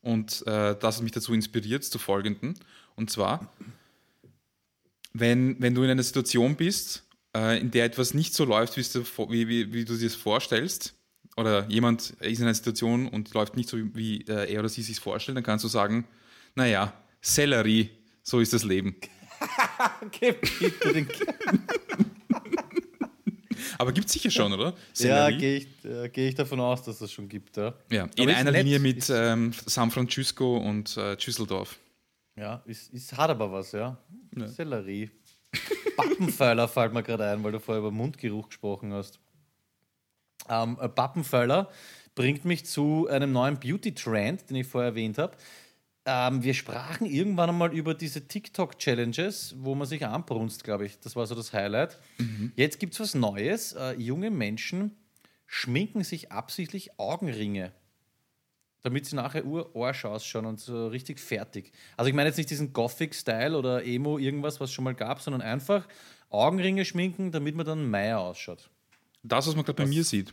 und äh, das hat mich dazu inspiriert zu folgenden. Und zwar, wenn, wenn du in einer Situation bist, äh, in der etwas nicht so läuft, wie, es wie, wie, du dir das vorstellst, oder jemand ist in einer Situation und läuft nicht so, wie äh, er oder sie sich vorstellt, dann kannst du sagen, naja, Sellerie, so ist das Leben. Okay, bitte den Aber gibt es sicher schon, oder? Ja, Sellerie? gehe ich, äh, geh ich davon aus, dass das schon gibt. Ja, ja. In einer nett. Linie mit ähm, San Francisco und äh, Düsseldorf. Ja ist, ist, hat aber was, ja. Ja. Sellerie. Bappenpfeiler fällt mir gerade ein, weil du vorher über Mundgeruch gesprochen hast. Ähm, äh, Bappenpfeiler bringt mich zu einem neuen Beauty-Trend, den ich vorher erwähnt habe. Ähm, wir sprachen irgendwann einmal über diese TikTok-Challenges, wo man sich anbrunst, glaube ich. Das war so das Highlight. Jetzt gibt es was Neues. Äh, junge Menschen schminken sich absichtlich Augenringe. Damit sie nachher urarsch ausschauen und so richtig fertig. Also ich meine jetzt nicht diesen Gothic-Style oder Emo, irgendwas, was es schon mal gab, sondern einfach Augenringe schminken, damit man dann Meier ausschaut. Das, was man gerade bei mir sieht.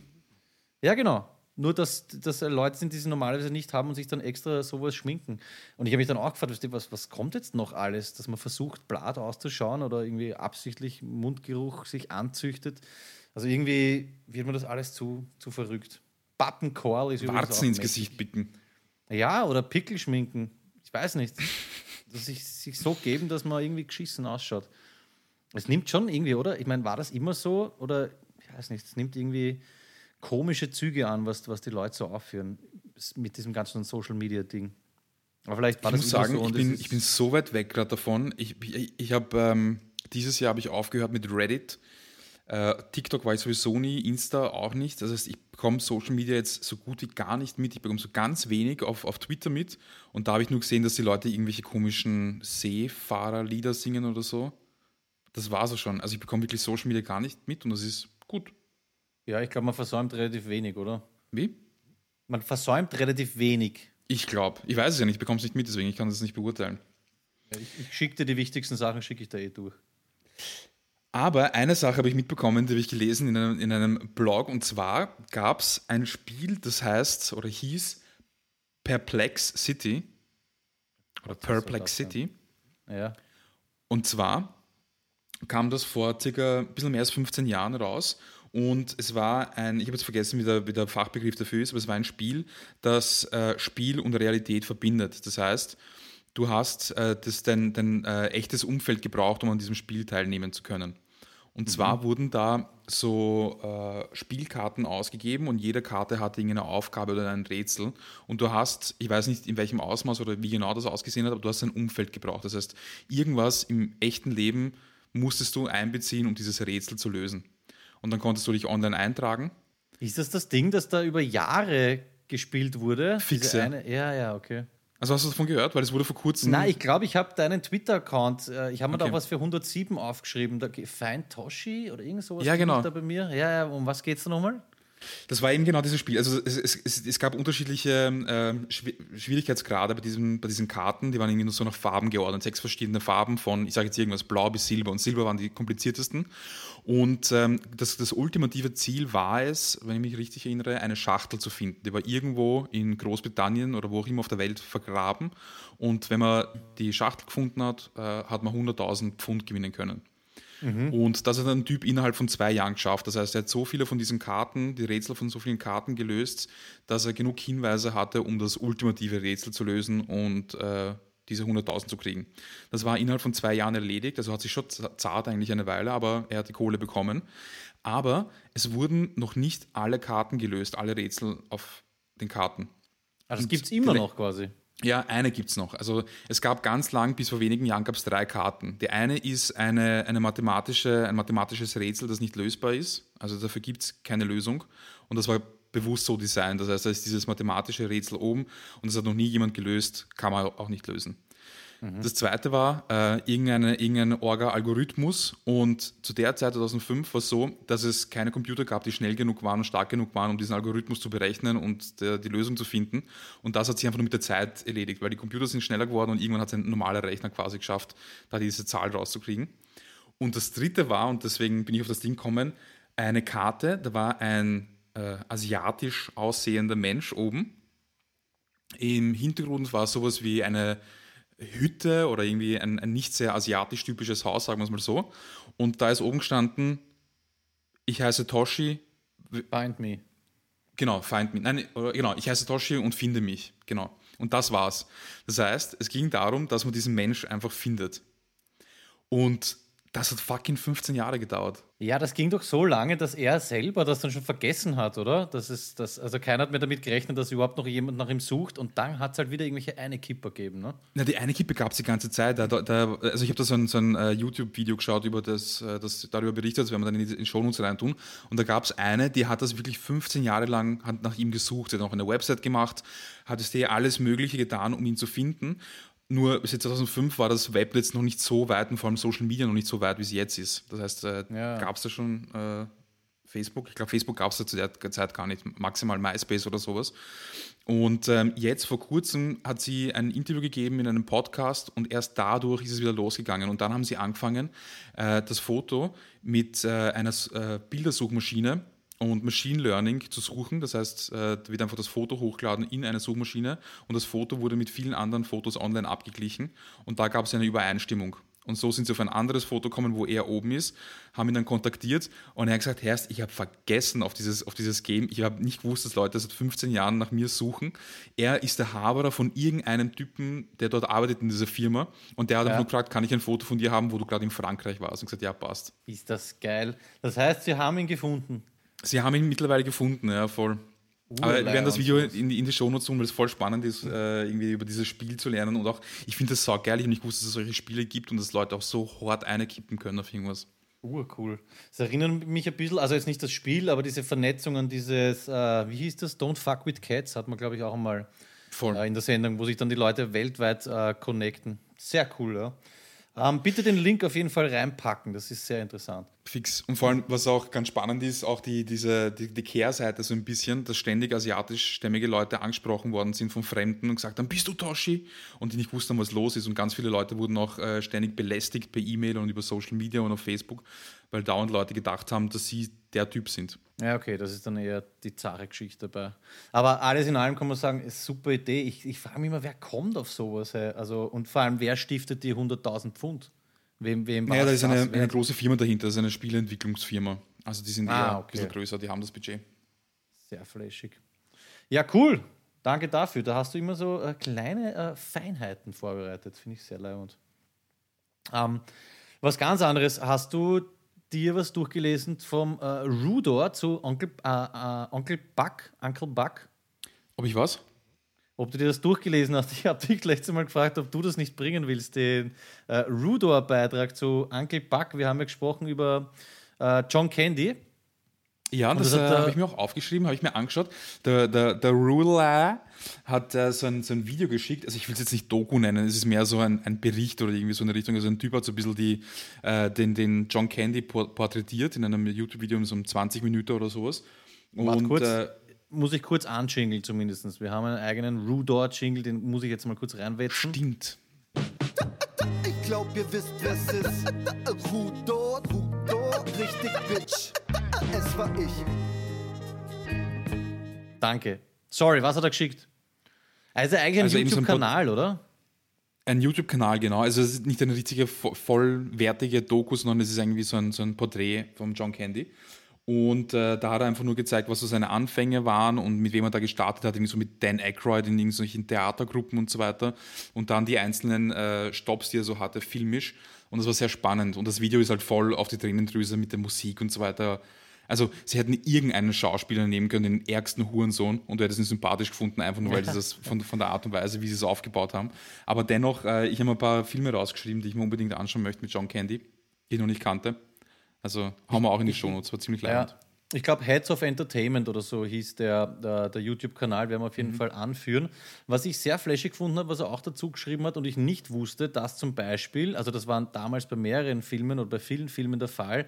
Ja, genau. Nur, dass das Leute sind, die sie normalerweise nicht haben und sich dann extra sowas schminken. Und ich habe mich dann auch gefragt, was, was kommt jetzt noch alles, dass man versucht, blatt auszuschauen oder irgendwie absichtlich Mundgeruch sich anzüchtet. Also irgendwie wird mir das alles zu, zu verrückt. Buttoncore ist Warzen ins Gesicht bicken. Ja, oder Pickel schminken. Ich weiß nicht. dass sich, sich so geben, dass man irgendwie geschissen ausschaut. Es nimmt schon irgendwie, oder? Ich meine, war das immer so? Oder, ich weiß nicht, es nimmt irgendwie komische Züge an, was, was die Leute so aufführen mit diesem ganzen Social-Media-Ding. Aber vielleicht war ich das muss sagen, so ich, bin, ich bin so weit weg gerade davon. Ich, ich, ich habe ähm, dieses Jahr habe ich aufgehört mit Reddit. Äh, TikTok war ich sowieso nie, Insta auch nicht. Das heißt, ich bekomme Social Media jetzt so gut wie gar nicht mit. Ich bekomme so ganz wenig auf, auf Twitter mit. Und da habe ich nur gesehen, dass die Leute irgendwelche komischen Seefahrerlieder singen oder so. Das war so schon. Also ich bekomme wirklich Social Media gar nicht mit und das ist gut. Ja, ich glaube, man versäumt relativ wenig, oder? Wie? Man versäumt relativ wenig. Ich glaube. Ich weiß es ja nicht, ich bekomme es nicht mit, deswegen ich kann das nicht beurteilen. Ich, ich schicke dir die wichtigsten Sachen, schicke ich da eh durch. Aber eine Sache habe ich mitbekommen, die habe ich gelesen in einem, in einem Blog, und zwar gab es ein Spiel, das heißt oder hieß Perplex City. Oder Perplex City. Ja. Und zwar kam das vor circa ein bisschen mehr als 15 Jahren raus und es war ein, ich habe jetzt vergessen, wie der, wie der, Fachbegriff dafür ist, aber es war ein Spiel, das äh, Spiel und Realität verbindet. Das heißt, du hast äh, das dein, dein äh, echtes Umfeld gebraucht, um an diesem Spiel teilnehmen zu können. Und mhm. zwar wurden da so äh, Spielkarten ausgegeben und jede Karte hatte irgendeine Aufgabe oder ein Rätsel. Und du hast, ich weiß nicht in welchem Ausmaß oder wie genau das ausgesehen hat, aber du hast ein Umfeld gebraucht. Das heißt, irgendwas im echten Leben musstest du einbeziehen, um dieses Rätsel zu lösen und dann konntest du dich online eintragen. Ist das das Ding, das da über Jahre gespielt wurde? Fixe. Eine, ja, ja, okay. Also hast du davon gehört? Weil es wurde vor kurzem. Nein, ich glaube, ich habe deinen Twitter-Account. Äh, ich habe mir okay. da was für 107 aufgeschrieben. Da, Fein Toshi oder irgend sowas. Ja, genau. Da bei mir. Ja, ja, um was geht es da nochmal? Das war eben genau dieses Spiel. Also es, es, es, es gab unterschiedliche äh, Schwierigkeitsgrade bei, diesem, bei diesen Karten. Die waren irgendwie nur so nach Farben geordnet. Sechs verschiedene Farben von, ich sage jetzt irgendwas, blau bis silber. Und silber waren die kompliziertesten. Und ähm, das, das ultimative Ziel war es, wenn ich mich richtig erinnere, eine Schachtel zu finden. Die war irgendwo in Großbritannien oder wo auch immer auf der Welt vergraben. Und wenn man die Schachtel gefunden hat, äh, hat man 100.000 Pfund gewinnen können. Mhm. Und das hat ein Typ innerhalb von zwei Jahren geschafft. Das heißt, er hat so viele von diesen Karten, die Rätsel von so vielen Karten gelöst, dass er genug Hinweise hatte, um das ultimative Rätsel zu lösen und äh, diese 100.000 zu kriegen. Das war innerhalb von zwei Jahren erledigt, also hat sich schon zart eigentlich eine Weile, aber er hat die Kohle bekommen. Aber es wurden noch nicht alle Karten gelöst, alle Rätsel auf den Karten. Also das gibt es immer noch quasi. Ja, eine gibt es noch. Also es gab ganz lang, bis vor wenigen Jahren gab es drei Karten. Die eine ist eine, eine mathematische, ein mathematisches Rätsel, das nicht lösbar ist. Also dafür gibt es keine Lösung. Und das war bewusst so designt. Das heißt, da ist dieses mathematische Rätsel oben und das hat noch nie jemand gelöst, kann man auch nicht lösen. Mhm. Das zweite war äh, irgendeine, irgendein Orga-Algorithmus und zu der Zeit 2005 war es so, dass es keine Computer gab, die schnell genug waren und stark genug waren, um diesen Algorithmus zu berechnen und der, die Lösung zu finden. Und das hat sich einfach nur mit der Zeit erledigt, weil die Computer sind schneller geworden und irgendwann hat es ein normaler Rechner quasi geschafft, da diese Zahl rauszukriegen. Und das dritte war, und deswegen bin ich auf das Ding gekommen, eine Karte, da war ein äh, asiatisch aussehender Mensch oben. Im Hintergrund war sowas wie eine Hütte oder irgendwie ein, ein nicht sehr asiatisch typisches Haus, sagen wir es mal so. Und da ist oben gestanden, ich heiße Toshi. Find me. Genau, find me. Nein, genau, ich heiße Toshi und finde mich. Genau. Und das war's. Das heißt, es ging darum, dass man diesen Mensch einfach findet. Und das hat fucking 15 Jahre gedauert. Ja, das ging doch so lange, dass er selber das dann schon vergessen hat, oder? Das ist das, also keiner hat mehr damit gerechnet, dass überhaupt noch jemand nach ihm sucht und dann hat es halt wieder irgendwelche eine Kipper gegeben, ne? Na, die eine Kippe gab es die ganze Zeit. Da, da, also ich habe da so ein, so ein uh, YouTube-Video geschaut, über das, uh, das darüber berichtet, das werden wir dann in die, in die Shownotes reintun. Und da gab es eine, die hat das wirklich 15 Jahre lang hat nach ihm gesucht. Hat auch eine Website gemacht, hat es dir alles Mögliche getan, um ihn zu finden. Nur seit 2005 war das Webnetz noch nicht so weit und vor allem Social Media noch nicht so weit, wie es jetzt ist. Das heißt, äh, ja. gab es da schon äh, Facebook. Ich glaube, Facebook gab es zu der Zeit gar nicht, maximal MySpace oder sowas. Und ähm, jetzt vor kurzem hat sie ein Interview gegeben in einem Podcast und erst dadurch ist es wieder losgegangen. Und dann haben sie angefangen, äh, das Foto mit äh, einer äh, Bildersuchmaschine und Machine Learning zu suchen. Das heißt, äh, wird einfach das Foto hochgeladen in eine Suchmaschine und das Foto wurde mit vielen anderen Fotos online abgeglichen und da gab es eine Übereinstimmung. Und so sind sie auf ein anderes Foto gekommen, wo er oben ist, haben ihn dann kontaktiert und er hat gesagt, Herrst, ich habe vergessen auf dieses, auf dieses Game. Ich habe nicht gewusst, dass Leute seit 15 Jahren nach mir suchen. Er ist der Haberer von irgendeinem Typen, der dort arbeitet in dieser Firma. Und der hat ja. einfach nur gefragt, kann ich ein Foto von dir haben, wo du gerade in Frankreich warst? Und gesagt, ja, passt. Ist das geil. Das heißt, sie haben ihn gefunden. Sie haben ihn mittlerweile gefunden, ja, voll. Aber wir werden das Video in, in die Shownotes tun, weil es voll spannend ist, äh, irgendwie über dieses Spiel zu lernen. Und auch, ich finde das so geil. Ich habe nicht gewusst, dass es solche Spiele gibt und dass Leute auch so hart einkippen können auf irgendwas. Urcool. Das erinnert mich ein bisschen, also jetzt nicht das Spiel, aber diese Vernetzung an dieses, äh, wie hieß das? Don't fuck with cats, hat man, glaube ich, auch einmal äh, in der Sendung, wo sich dann die Leute weltweit äh, connecten. Sehr cool, ja. Ähm, bitte den Link auf jeden Fall reinpacken, das ist sehr interessant. Fix. Und vor allem, was auch ganz spannend ist, auch die, diese, die, die Kehrseite so ein bisschen, dass ständig asiatischstämmige Leute angesprochen worden sind von Fremden und gesagt haben, bist du Toshi? Und die nicht wussten, was los ist. Und ganz viele Leute wurden auch äh, ständig belästigt per E-Mail und über Social Media und auf Facebook, weil dauernd Leute gedacht haben, dass sie der Typ sind. Ja, okay, das ist dann eher die zahre Geschichte dabei. Aber alles in allem kann man sagen, ist eine super Idee. Ich, ich frage mich immer, wer kommt auf sowas? Also, und vor allem, wer stiftet die 100.000 Pfund? Wem, wem naja, da ist eine, eine, große Firma dahinter, das ist eine Spieleentwicklungsfirma. Also die sind ah, eher okay. ein bisschen größer, die haben das Budget. Sehr flashig. Ja, cool. Danke dafür. Da hast du immer so äh, kleine äh, Feinheiten vorbereitet. Finde ich sehr leibend. Ähm, was ganz anderes, hast du dir was durchgelesen vom äh, Rudor zu Onkel, äh, äh, Onkel Buck, Uncle Buck? Ob ich was? Ob du dir das durchgelesen hast. Ich habe dich letztes Mal gefragt, ob du das nicht bringen willst, den äh, Rudor-Beitrag zu Uncle Buck. Wir haben ja gesprochen über äh, John Candy. Ja, das, das äh, habe ich mir auch aufgeschrieben, habe ich mir angeschaut. Der, der, der Ruler hat äh, so, ein, so ein Video geschickt. Also ich will es jetzt nicht Doku nennen, es ist mehr so ein, ein Bericht oder irgendwie so eine Richtung. Also ein Typ hat so ein bisschen die, äh, den, den John Candy porträtiert in einem YouTube-Video um so 20 Minuten oder sowas. Und, kurz, äh, muss ich kurz anjingeln zumindest. Wir haben einen eigenen Rudor-Jingle, den muss ich jetzt mal kurz reinwetzen. Stimmt. Ich glaub, ihr wisst, wer es ist. Rudor, Rudor, richtig Bitch. Es war ich. Danke. Sorry, was hat er geschickt? Also eigentlich ein also YouTube-Kanal, so oder? Ein YouTube-Kanal, genau. Also es ist nicht eine richtige vollwertige Doku, sondern es ist irgendwie so ein, so ein Porträt von John Candy. Und äh, da hat er einfach nur gezeigt, was so seine Anfänge waren und mit wem er da gestartet hat, irgendwie so mit Dan Aykroyd in irgendwelchen Theatergruppen und so weiter. Und dann die einzelnen äh, Stops, die er so hatte, filmisch. Und das war sehr spannend. Und das Video ist halt voll auf die Tränendrüse mit der Musik und so weiter also, sie hätten irgendeinen Schauspieler nehmen können, den ärgsten Hurensohn, und du hättest ihn sympathisch gefunden, einfach nur, weil sie das von, von der Art und Weise, wie sie es aufgebaut haben. Aber dennoch, äh, ich habe ein paar Filme rausgeschrieben, die ich mir unbedingt anschauen möchte mit John Candy, die ich noch nicht kannte. Also, hauen wir auch in die Shownotes, war ziemlich leibend. Ja. Ich glaube, Heads of Entertainment oder so hieß der, der, der YouTube-Kanal, werden wir auf jeden mhm. Fall anführen. Was ich sehr flashig gefunden habe, was er auch dazu geschrieben hat und ich nicht wusste, dass zum Beispiel, also das waren damals bei mehreren Filmen oder bei vielen Filmen der Fall,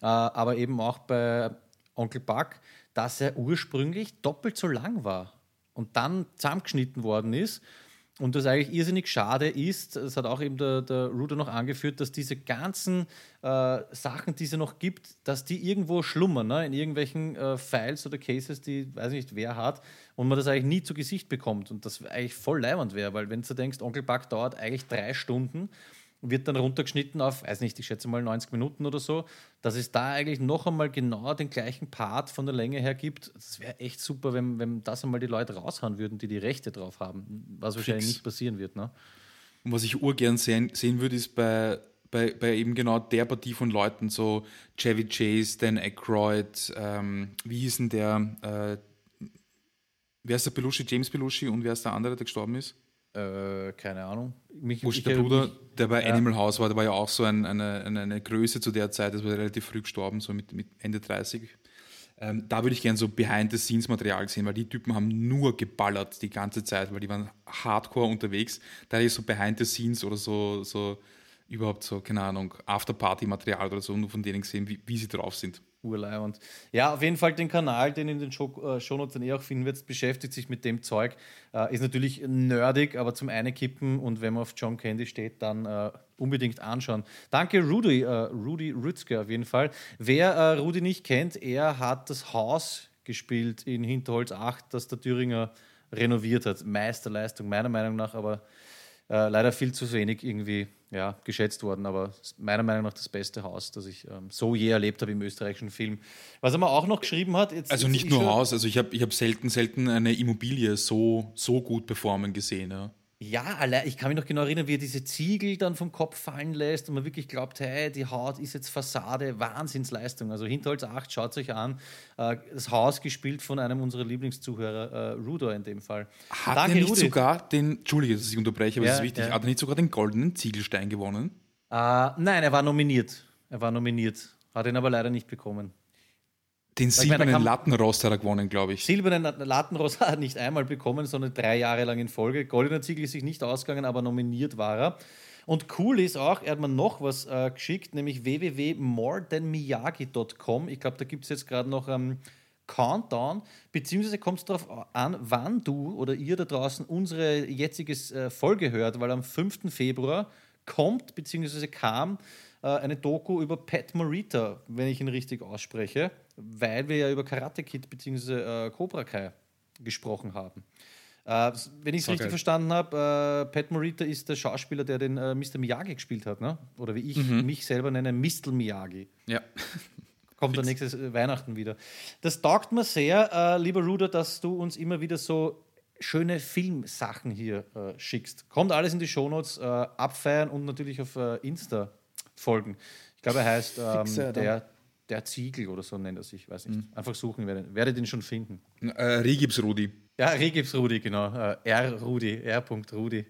äh, aber eben auch bei Onkel Buck, dass er ursprünglich doppelt so lang war und dann zusammengeschnitten worden ist. Und das eigentlich irrsinnig schade ist, das hat auch eben der, der Ruder noch angeführt, dass diese ganzen äh, Sachen, die es noch gibt, dass die irgendwo schlummern, ne? in irgendwelchen äh, Files oder Cases, die weiß nicht wer hat, und man das eigentlich nie zu Gesicht bekommt. Und das eigentlich voll leibend wäre, weil wenn du denkst, Onkel Buck dauert eigentlich drei Stunden wird dann runtergeschnitten auf, weiß nicht, ich schätze mal 90 Minuten oder so, dass es da eigentlich noch einmal genau den gleichen Part von der Länge her gibt. Das wäre echt super, wenn, wenn das einmal die Leute raushauen würden, die die Rechte drauf haben, was wahrscheinlich Fix. nicht passieren wird. Ne? Und was ich urgern sehen, sehen würde, ist bei, bei, bei eben genau der Partie von Leuten, so Chevy Chase, Dan Aykroyd, ähm, wie hieß denn der, äh, wer ist der Belushi, James Belushi und wer ist der andere, der gestorben ist? Äh, keine Ahnung. Mich, Wurscht, der Bruder, mich, der bei ja. Animal House war, der war ja auch so ein, eine, eine, eine, Größe zu der Zeit, das war relativ früh gestorben, so mit, mit Ende 30. Ähm, da würde ich gerne so Behind-the-Scenes-Material sehen, weil die Typen haben nur geballert die ganze Zeit, weil die waren hardcore unterwegs. Da ist so Behind-the-Scenes oder so, so überhaupt so, keine Ahnung, After-Party-Material oder so, nur von denen gesehen, wie, wie sie drauf sind. Urleihwand. Ja, auf jeden Fall den Kanal, den in den Show, äh, Shownotes dann eh auch finden wird, beschäftigt sich mit dem Zeug. Äh, ist natürlich nerdig, aber zum eine kippen und wenn man auf John Candy steht, dann äh, unbedingt anschauen. Danke Rudy, äh, Rudy Rützke auf jeden Fall. Wer äh, Rudy nicht kennt, er hat das Haus gespielt in Hinterholz 8, das der Thüringer renoviert hat. Meisterleistung meiner Meinung nach, aber äh, leider viel zu wenig irgendwie ja, geschätzt worden, aber meiner Meinung nach das beste Haus, das ich ähm, so je erlebt habe im österreichischen Film. Was er mir auch noch geschrieben hat. Jetzt, Also jetzt nicht nur Haus, also ich habe ich hab selten, selten eine Immobilie so, so gut performen gesehen. Ja. Ja, allein, ich kann mich noch genau erinnern, wie er diese Ziegel dann vom Kopf fallen lässt und man wirklich glaubt, hey, die Haut ist jetzt Fassade, Wahnsinnsleistung. Also Hinterholz 8, schaut euch an. Äh, das Haus gespielt von einem unserer Lieblingszuhörer, äh, Rudor in dem Fall. Hat er nicht sogar den, Entschuldige, dass ich unterbreche, aber Ja, das ist wichtig, ja. hat er nicht sogar den goldenen Ziegelstein gewonnen? Äh, nein, er war nominiert. Er war nominiert, hat ihn aber leider nicht bekommen. Den silbernen Lattenrost hat er gewonnen, glaube ich. Silbernen Lattenrost hat er nicht einmal bekommen, sondern drei Jahre lang in Folge. Goldener Ziegel ist sich nicht ausgegangen, aber nominiert war er. Und cool ist auch, er hat mir noch was äh, geschickt, nämlich www.morethanmiyagi.com. Ich glaube, da gibt es jetzt gerade noch ähm, Countdown, beziehungsweise kommt es darauf an, wann du oder ihr da draußen unsere jetzige äh, Folge hört, weil am 5. Februar kommt, beziehungsweise kam eine Doku über Pat Morita, wenn ich ihn richtig ausspreche, weil wir ja über Karate Kid bzw. Äh, Cobra Kai gesprochen haben. Äh, wenn ich es So richtig verstanden habe, äh, Pat Morita ist der Schauspieler, der den äh, Mr. Miyagi gespielt hat, ne? oder wie ich mich selber nenne, Mr. Miyagi. Ja. Kommt dann nächstes äh, Weihnachten wieder. Das taugt mir sehr, äh, lieber Ruder, dass du uns immer wieder so schöne Filmsachen hier äh, schickst. Kommt alles in die Shownotes, äh, abfeiern und natürlich auf äh, Insta folgen. Ich glaube, er heißt ähm, Fixer, der, der Ziegel oder so nennt er sich, weiß nicht. Einfach suchen, werdet, werdet ihn schon finden. Äh, Regips Rudi. Ja, Regips Rudi, genau. Äh, R. Rudi, R. Rudi.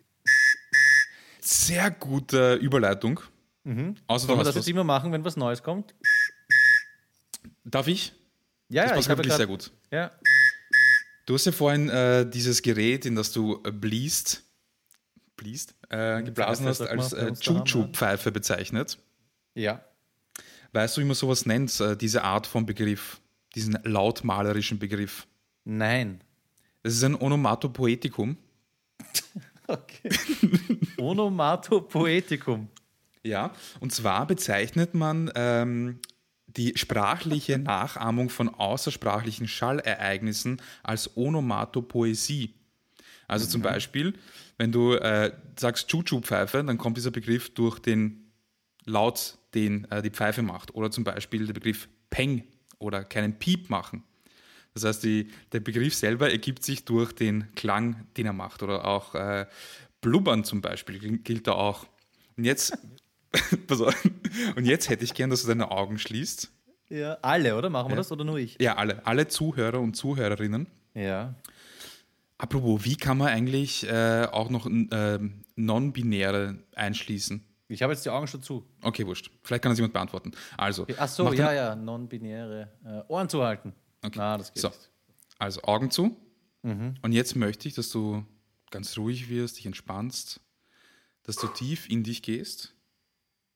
Sehr gute Überleitung. Außer Sollen du wir das was. jetzt immer machen, wenn was Neues kommt? Darf ich? Ja, Das ja, passt ich wirklich sehr gut. Ja. Du hast ja vorhin äh, dieses Gerät, in das du äh, bliest, bliest äh, geblasen hast, als äh, Chuchu-Pfeife bezeichnet. ja. Weißt du, wie man sowas nennt, äh, diese Art von Begriff, diesen lautmalerischen Begriff? Nein. Das ist ein Onomatopoetikum. Okay. Onomatopoetikum. Ja, und zwar bezeichnet man ähm, die sprachliche Nachahmung von außersprachlichen Schallereignissen als Onomatopoesie. Also zum Beispiel, wenn du äh, sagst Chuchu-Pfeife, dann kommt dieser Begriff durch den Laut, den äh, die Pfeife macht. Oder zum Beispiel der Begriff Peng oder keinen Piep machen. Das heißt, die, der Begriff selber ergibt sich durch den Klang, den er macht. Oder auch äh, Blubbern zum Beispiel gilt- da auch. Und jetzt, und jetzt hätte ich gern, dass du deine Augen schließt. Ja. Alle, oder? Machen wir das oder nur ich? Ja, alle, alle Zuhörer und Zuhörerinnen. Ja. Apropos, wie kann man eigentlich äh, auch noch äh, Non-Binäre einschließen? Ich habe jetzt die Augen schon zu. Okay, wurscht. Vielleicht kann das jemand beantworten. Also, Ach so, ja, ja, non-binäre. Äh, Ohren zu halten. Okay. Na, das geht So. nicht. Also Augen zu. Mhm. Und jetzt möchte ich, dass du ganz ruhig wirst, dich entspannst, dass du tief in dich gehst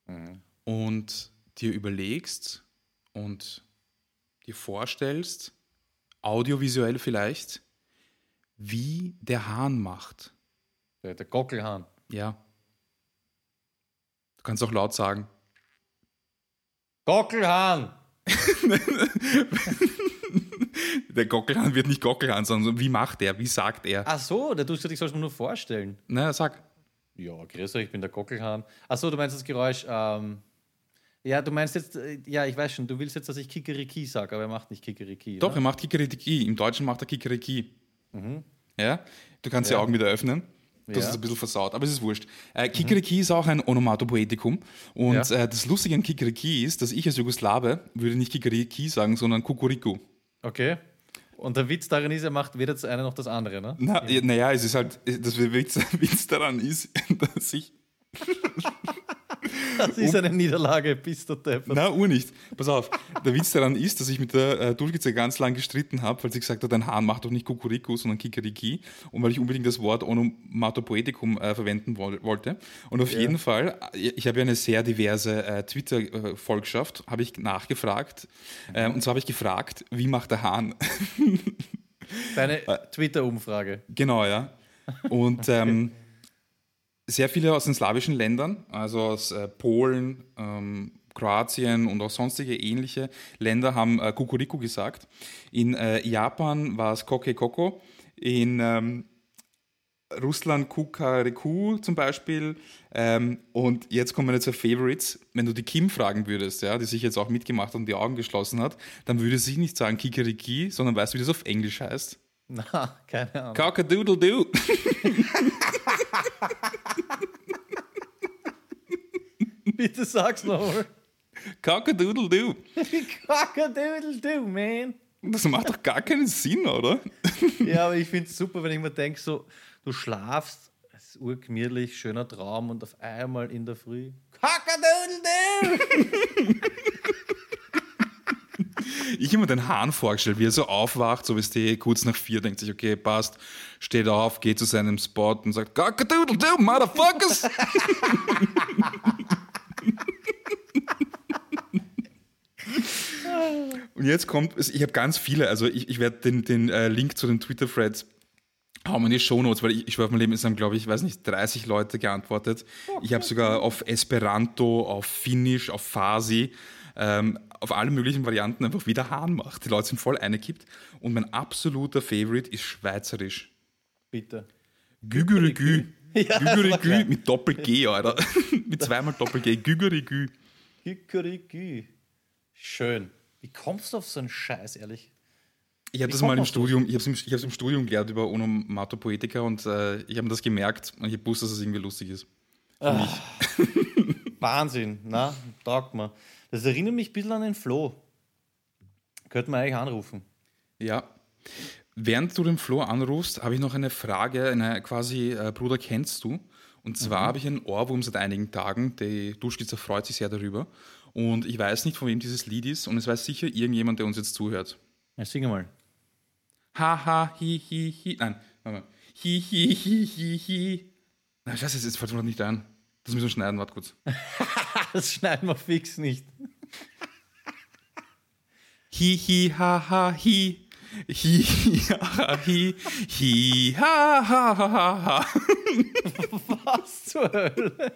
Mhm. und dir überlegst und dir vorstellst, audiovisuell vielleicht, wie der Hahn macht. Der, der Gockelhahn. Ja. Du kannst auch laut sagen. Gockelhahn! Der Gockelhahn wird nicht Gockelhahn, sondern wie macht er? Wie sagt er? Ach so, der tust du dich sollst nur vorstellen. Na, sag. Ja, grüß euch, ich bin der Gockelhahn. Ach so, du meinst das Geräusch. Ähm, ja, du meinst jetzt, äh, ja, ich weiß schon, du willst jetzt, dass ich Kikeriki sage, aber er macht nicht Kikeriki. Doch, ne? er macht Kikeriki. Im Deutschen macht er Kikeriki. Ja? Du kannst die Ja. Augen wieder öffnen. Du hast Ja. es ein bisschen versaut, aber es ist wurscht. Äh, Kikeriki ist auch ein Onomatopoetikum. Und Ja. äh, das Lustige an Kikeriki ist, dass ich als Jugoslawe würde nicht Kikeriki sagen, sondern Kukuriku. Okay. Und der Witz darin ist, er macht weder das eine noch das andere, ne? Na, ja. Naja, es ist halt, das Witz, Witz daran ist, dass ich, Das ist eine Niederlage, bist du deppert. Na, ur nicht. Pass auf. Der Witz daran ist, dass ich mit der äh, Dulgice ganz lang gestritten habe, weil sie gesagt hat, dein Hahn macht doch nicht Kukuriku, sondern Kikeriki. Und weil ich unbedingt das Wort Onomatopoetikum äh, verwenden woll wollte. Und auf jeden Fall, äh, ich habe ja eine sehr diverse äh, Twitter-Volkschaft, habe ich nachgefragt. Äh, und zwar habe ich gefragt, wie macht der Hahn? Deine Twitter-Umfrage. Genau, ja. Und ähm, sehr viele aus den slawischen Ländern, also aus äh, Polen, ähm, Kroatien und auch sonstige ähnliche Länder haben äh, Kukuriku gesagt. In äh, Japan war es Koke Koko. In ähm, Russland Kukariku zum Beispiel. Ähm, und jetzt kommen meine zwei Favorites. Wenn du die Kim fragen würdest, ja, die sich jetzt auch mitgemacht und die Augen geschlossen hat, dann würde sie nicht sagen Kikariki, sondern weißt du, wie das auf Englisch heißt? Na, keine Ahnung. Cock-a-doodle-doo. Bitte sag's nochmal. Cock-a-doodle-doo. Cock-a-doodle-doo, man. Das macht doch gar keinen Sinn, oder? Ja, aber ich find's super, wenn ich mir denke, so, du schlafst, es ist urgemütlich, schöner Traum und auf einmal in der Früh. Cock-a-doodle-doo! Ich habe mir den Hahn vorgestellt, wie er so aufwacht, so wie es die kurz nach vier denkt sich, okay, passt, steht auf, geht zu seinem Spot und sagt, Cock-a-doodle-doo, motherfuckers! und jetzt kommt, ich habe ganz viele, also ich, ich werde den, den äh, Link zu den Twitter-Threads hauen wir in die Shownotes, weil ich, ich schwöre, auf mein Leben es haben, glaube ich, weiß nicht, 30 Leute geantwortet. Ich habe sogar auf Esperanto, auf Finnisch, auf Farsi, ähm, auf alle möglichen Varianten einfach wieder Hahn macht. Die Leute sind voll eingekippt. Und mein absoluter Favorite ist Schweizerisch. Bitte. Gügürigü. Ja, Gügürigü mit Doppel-G, Alter. mit zweimal Doppel-G. Gügürigü. Kikeriki. Schön. Wie kommst du auf so einen Scheiß, ehrlich? Ich habe das mal im? Studium, ich habe es im, im Studium gelernt über Onomatopoetika und äh, ich habe das gemerkt und ich habe gewusst, dass es irgendwie lustig ist. Wahnsinn, na, taugt mir. Das erinnert mich ein bisschen an den Flo. Könnte man eigentlich anrufen. Ja. Während du den Flo anrufst, habe ich noch eine Frage, eine quasi, äh, Bruder, kennst du? Und zwar habe ich einen Ohrwurm seit einigen Tagen. Die Duschkizze freut sich sehr darüber. Und ich weiß nicht, von wem dieses Lied ist. Und es weiß sicher irgendjemand, der uns jetzt zuhört. Ja, sing mal. Ha, ha, hi, hi, hi. Nein, warte mal. Hi, hi, hi, hi, hi. Na, scheiße, jetzt fällt mir noch nicht ein. Das müssen wir schneiden, warte kurz. Das schneiden wir fix nicht. Hi, hi, ha, ha, hi. Hi, hi, ha, hi. Hi, ha, ha, ha, ha. Was zur Hölle?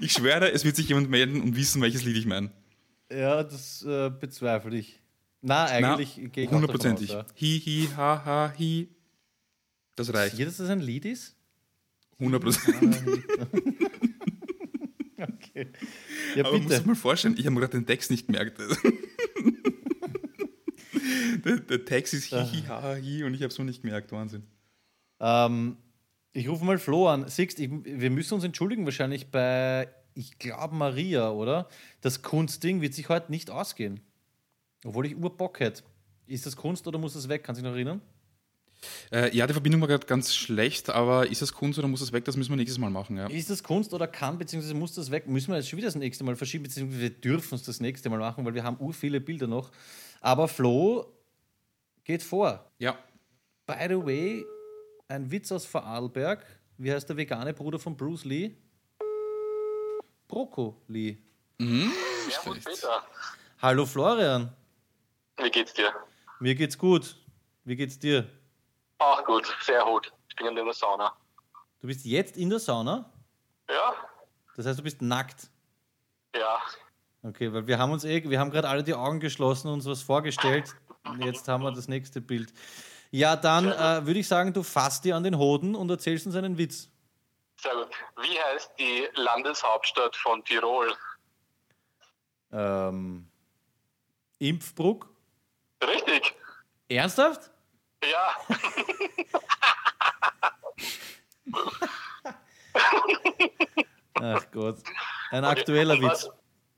Ich schwöre, es wird sich jemand melden und wissen, welches Lied ich meine. Ja, das äh, bezweifle ich. Na, eigentlich gehe ich hundertprozentig. ja. Hi, hi, ha, ha, hi. Das reicht. Hier, dass das ein Lied ist? Hundertprozentig. Ja, Aber bitte. du mal vorstellen, ich habe mir gerade den Text nicht gemerkt. der, der Text ist hi, hi, ha, hi und ich habe es noch nicht gemerkt. Wahnsinn. Ähm, ich rufe mal Flo an. Siehst, ich, wir müssen uns entschuldigen wahrscheinlich bei, ich glaube, Maria, oder? Das Kunstding wird sich heute nicht ausgehen. Obwohl ich Urbock hätte. Ist das Kunst oder muss das weg? Kannst du dich noch erinnern? Äh, ja, die Verbindung war gerade ganz schlecht, aber ist das Kunst oder muss das weg? Das müssen wir nächstes Mal machen. Ja. Ist das Kunst oder kann, beziehungsweise muss das weg? Müssen wir jetzt schon wieder das nächste Mal verschieben, beziehungsweise wir dürfen es das nächste Mal machen, weil wir haben ur viele Bilder noch. Aber Flo geht vor. ja. By the way, ein Witz aus Vorarlberg. Wie heißt der vegane Bruder von Bruce Lee? Brokkoli. Servus Peter, Hallo Florian. wie geht's dir? Mir geht's gut. Wie geht's dir? Auch gut, sehr gut. Ich bin in der Sauna. Du bist jetzt in der Sauna? Ja? Das heißt, du bist nackt. Ja. Okay, weil wir haben uns eh, wir haben gerade alle die Augen geschlossen und uns was vorgestellt. Jetzt haben wir das nächste Bild. Ja, dann äh, würde ich sagen, du fasst dir an den Hoden und erzählst uns einen Witz. Sehr gut. Wie heißt die Landeshauptstadt von Tirol? Ähm, Impfbruck? Richtig? Ernsthaft? Ja. Ach Gott. Ein aktueller was, Witz.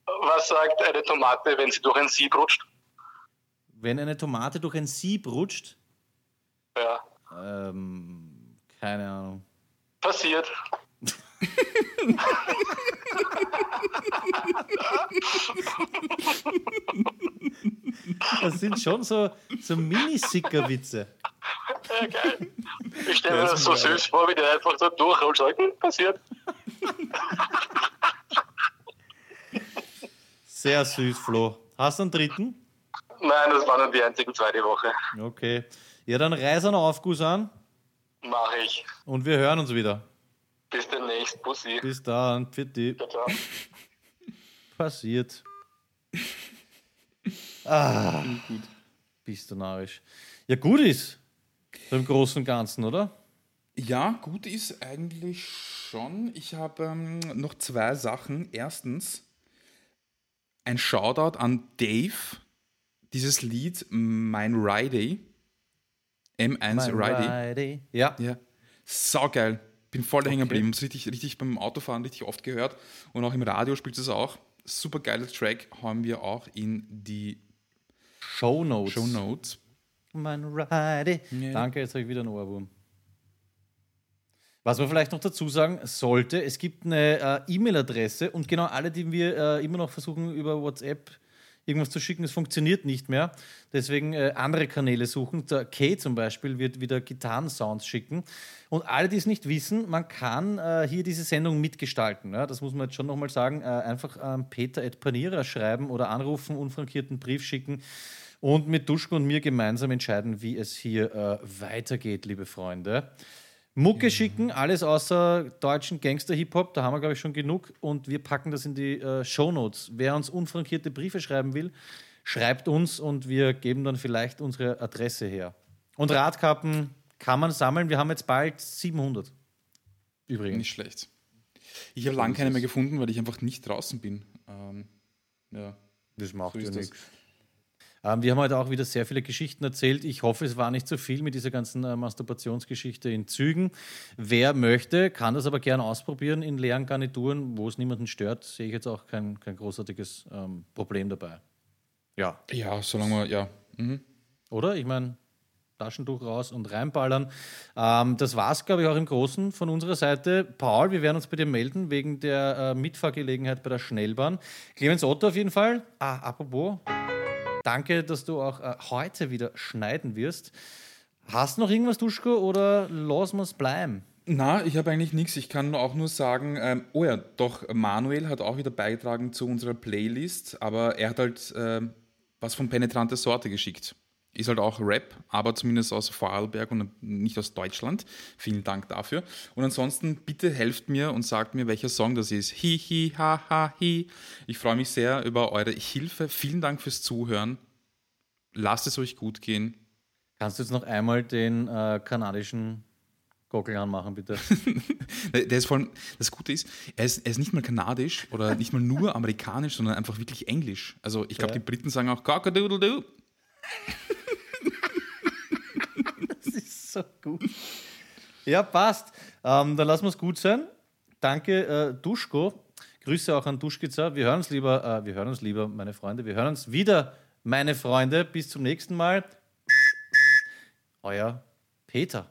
Was sagt eine Tomate, wenn sie durch ein Sieb rutscht? Wenn eine Tomate durch ein Sieb rutscht, Ja. ähm, keine Ahnung. Passiert. Das sind schon so, so Mini-Sicker-Witze. Ja, geil. Ich stelle mir das so süß vor, wie der einfach so durch und sagt, hm, passiert. Sehr süß, Flo. Hast du einen dritten? Nein, das waren nur die einzigen zwei die Woche. Okay. Ja, dann reiß einen Aufguss an Mache ich. und wir hören uns wieder. Bis demnächst. Bussi. Bis dann. Ciao, ciao. Passiert. Ah, gut. Bist du narrisch. Ja, gut ist. Im Großen und Ganzen, oder? Ja, gut ist eigentlich schon. Ich habe ähm, noch zwei Sachen. Erstens, ein Shoutout an Dave. Dieses Lied Mein Friday. M1 Friday. Friday. Ja. Ja. Saugeil. Bin voll hängen Okay. geblieben. Hab's richtig, richtig beim Autofahren richtig oft gehört. Und auch im Radio spielt es auch. Super geiler Track haben wir auch in die Show Notes. Show Notes. Mein Friday. Ja. Danke, jetzt habe ich wieder einen Ohrwurm. Was man vielleicht noch dazu sagen sollte, es gibt eine äh, E-Mail-Adresse und genau alle, die wir äh, immer noch versuchen über WhatsApp irgendwas zu schicken, es funktioniert nicht mehr. Deswegen äh, andere Kanäle suchen. Der Kay zum Beispiel wird wieder Gitarrensounds schicken. Und alle, die es nicht wissen, man kann äh, hier diese Sendung mitgestalten. Ja? Das muss man jetzt schon nochmal sagen. Äh, einfach ähm, peter.panira schreiben oder anrufen, unfrankierten Brief schicken und mit Duschko und mir gemeinsam entscheiden, wie es hier äh, weitergeht, liebe Freunde. Mucke schicken, alles außer deutschen Gangster-Hip-Hop, da haben wir, glaube ich, schon genug. Und wir packen das in die äh, Shownotes. Wer uns unfrankierte Briefe schreiben will, schreibt uns und wir geben dann vielleicht unsere Adresse her. Und Radkappen kann man sammeln. Wir haben jetzt bald 700. Übrigens. Nicht schlecht. Ich habe lange keine mehr gefunden, weil ich einfach nicht draußen bin. Ähm, ja. Das macht So ja nichts. Ähm, wir haben heute auch wieder sehr viele Geschichten erzählt. Ich hoffe, es war nicht zu viel mit dieser ganzen äh, Masturbationsgeschichte in Zügen. Wer möchte, kann das aber gerne ausprobieren in leeren Garnituren, wo es niemanden stört. Sehe ich jetzt auch kein, kein großartiges ähm, Problem dabei. Ja, Ja, solange wir, ja. Mhm. oder? Ich meine, Taschentuch raus und reinballern. Ähm, das war es, glaube ich, auch im Großen von unserer Seite. Paul, wir werden uns bei dir melden wegen der äh, Mitfahrgelegenheit bei der Schnellbahn. Clemens Otto auf jeden Fall. Ah, apropos, danke, dass du auch äh, heute wieder schneiden wirst. Hast du noch irgendwas, Duschko, oder wir es bleiben? Na, ich habe eigentlich nichts. Ich kann auch nur sagen, ähm, oh ja, doch, Manuel hat auch wieder beigetragen zu unserer Playlist, aber er hat halt ähm, was von penetrante Sorte geschickt. Ist halt auch Rap, aber zumindest aus Vorarlberg und nicht aus Deutschland. Vielen Dank dafür. Und ansonsten bitte helft mir und sagt mir, welcher Song das ist. Hi, hi, ha, ha, hi. Ich freue mich sehr über eure Hilfe. Vielen Dank fürs Zuhören. Lasst es euch gut gehen. Kannst du jetzt noch einmal den äh, kanadischen Gockel anmachen, bitte? Der ist vor allem, das Gute ist er, ist, er ist nicht mal kanadisch oder nicht mal nur amerikanisch, sondern einfach wirklich englisch. Also ich glaube, Ja. die Briten sagen auch Cockadoodle-doo. So gut. Ja, passt. Ähm, dann lassen wir es gut sein. Danke, äh, Duschko. Grüße auch an Duschkizza. Wir hören uns lieber, äh, wir hören uns lieber, meine Freunde. Wir hören uns wieder, meine Freunde. Bis zum nächsten Mal. Euer Peter.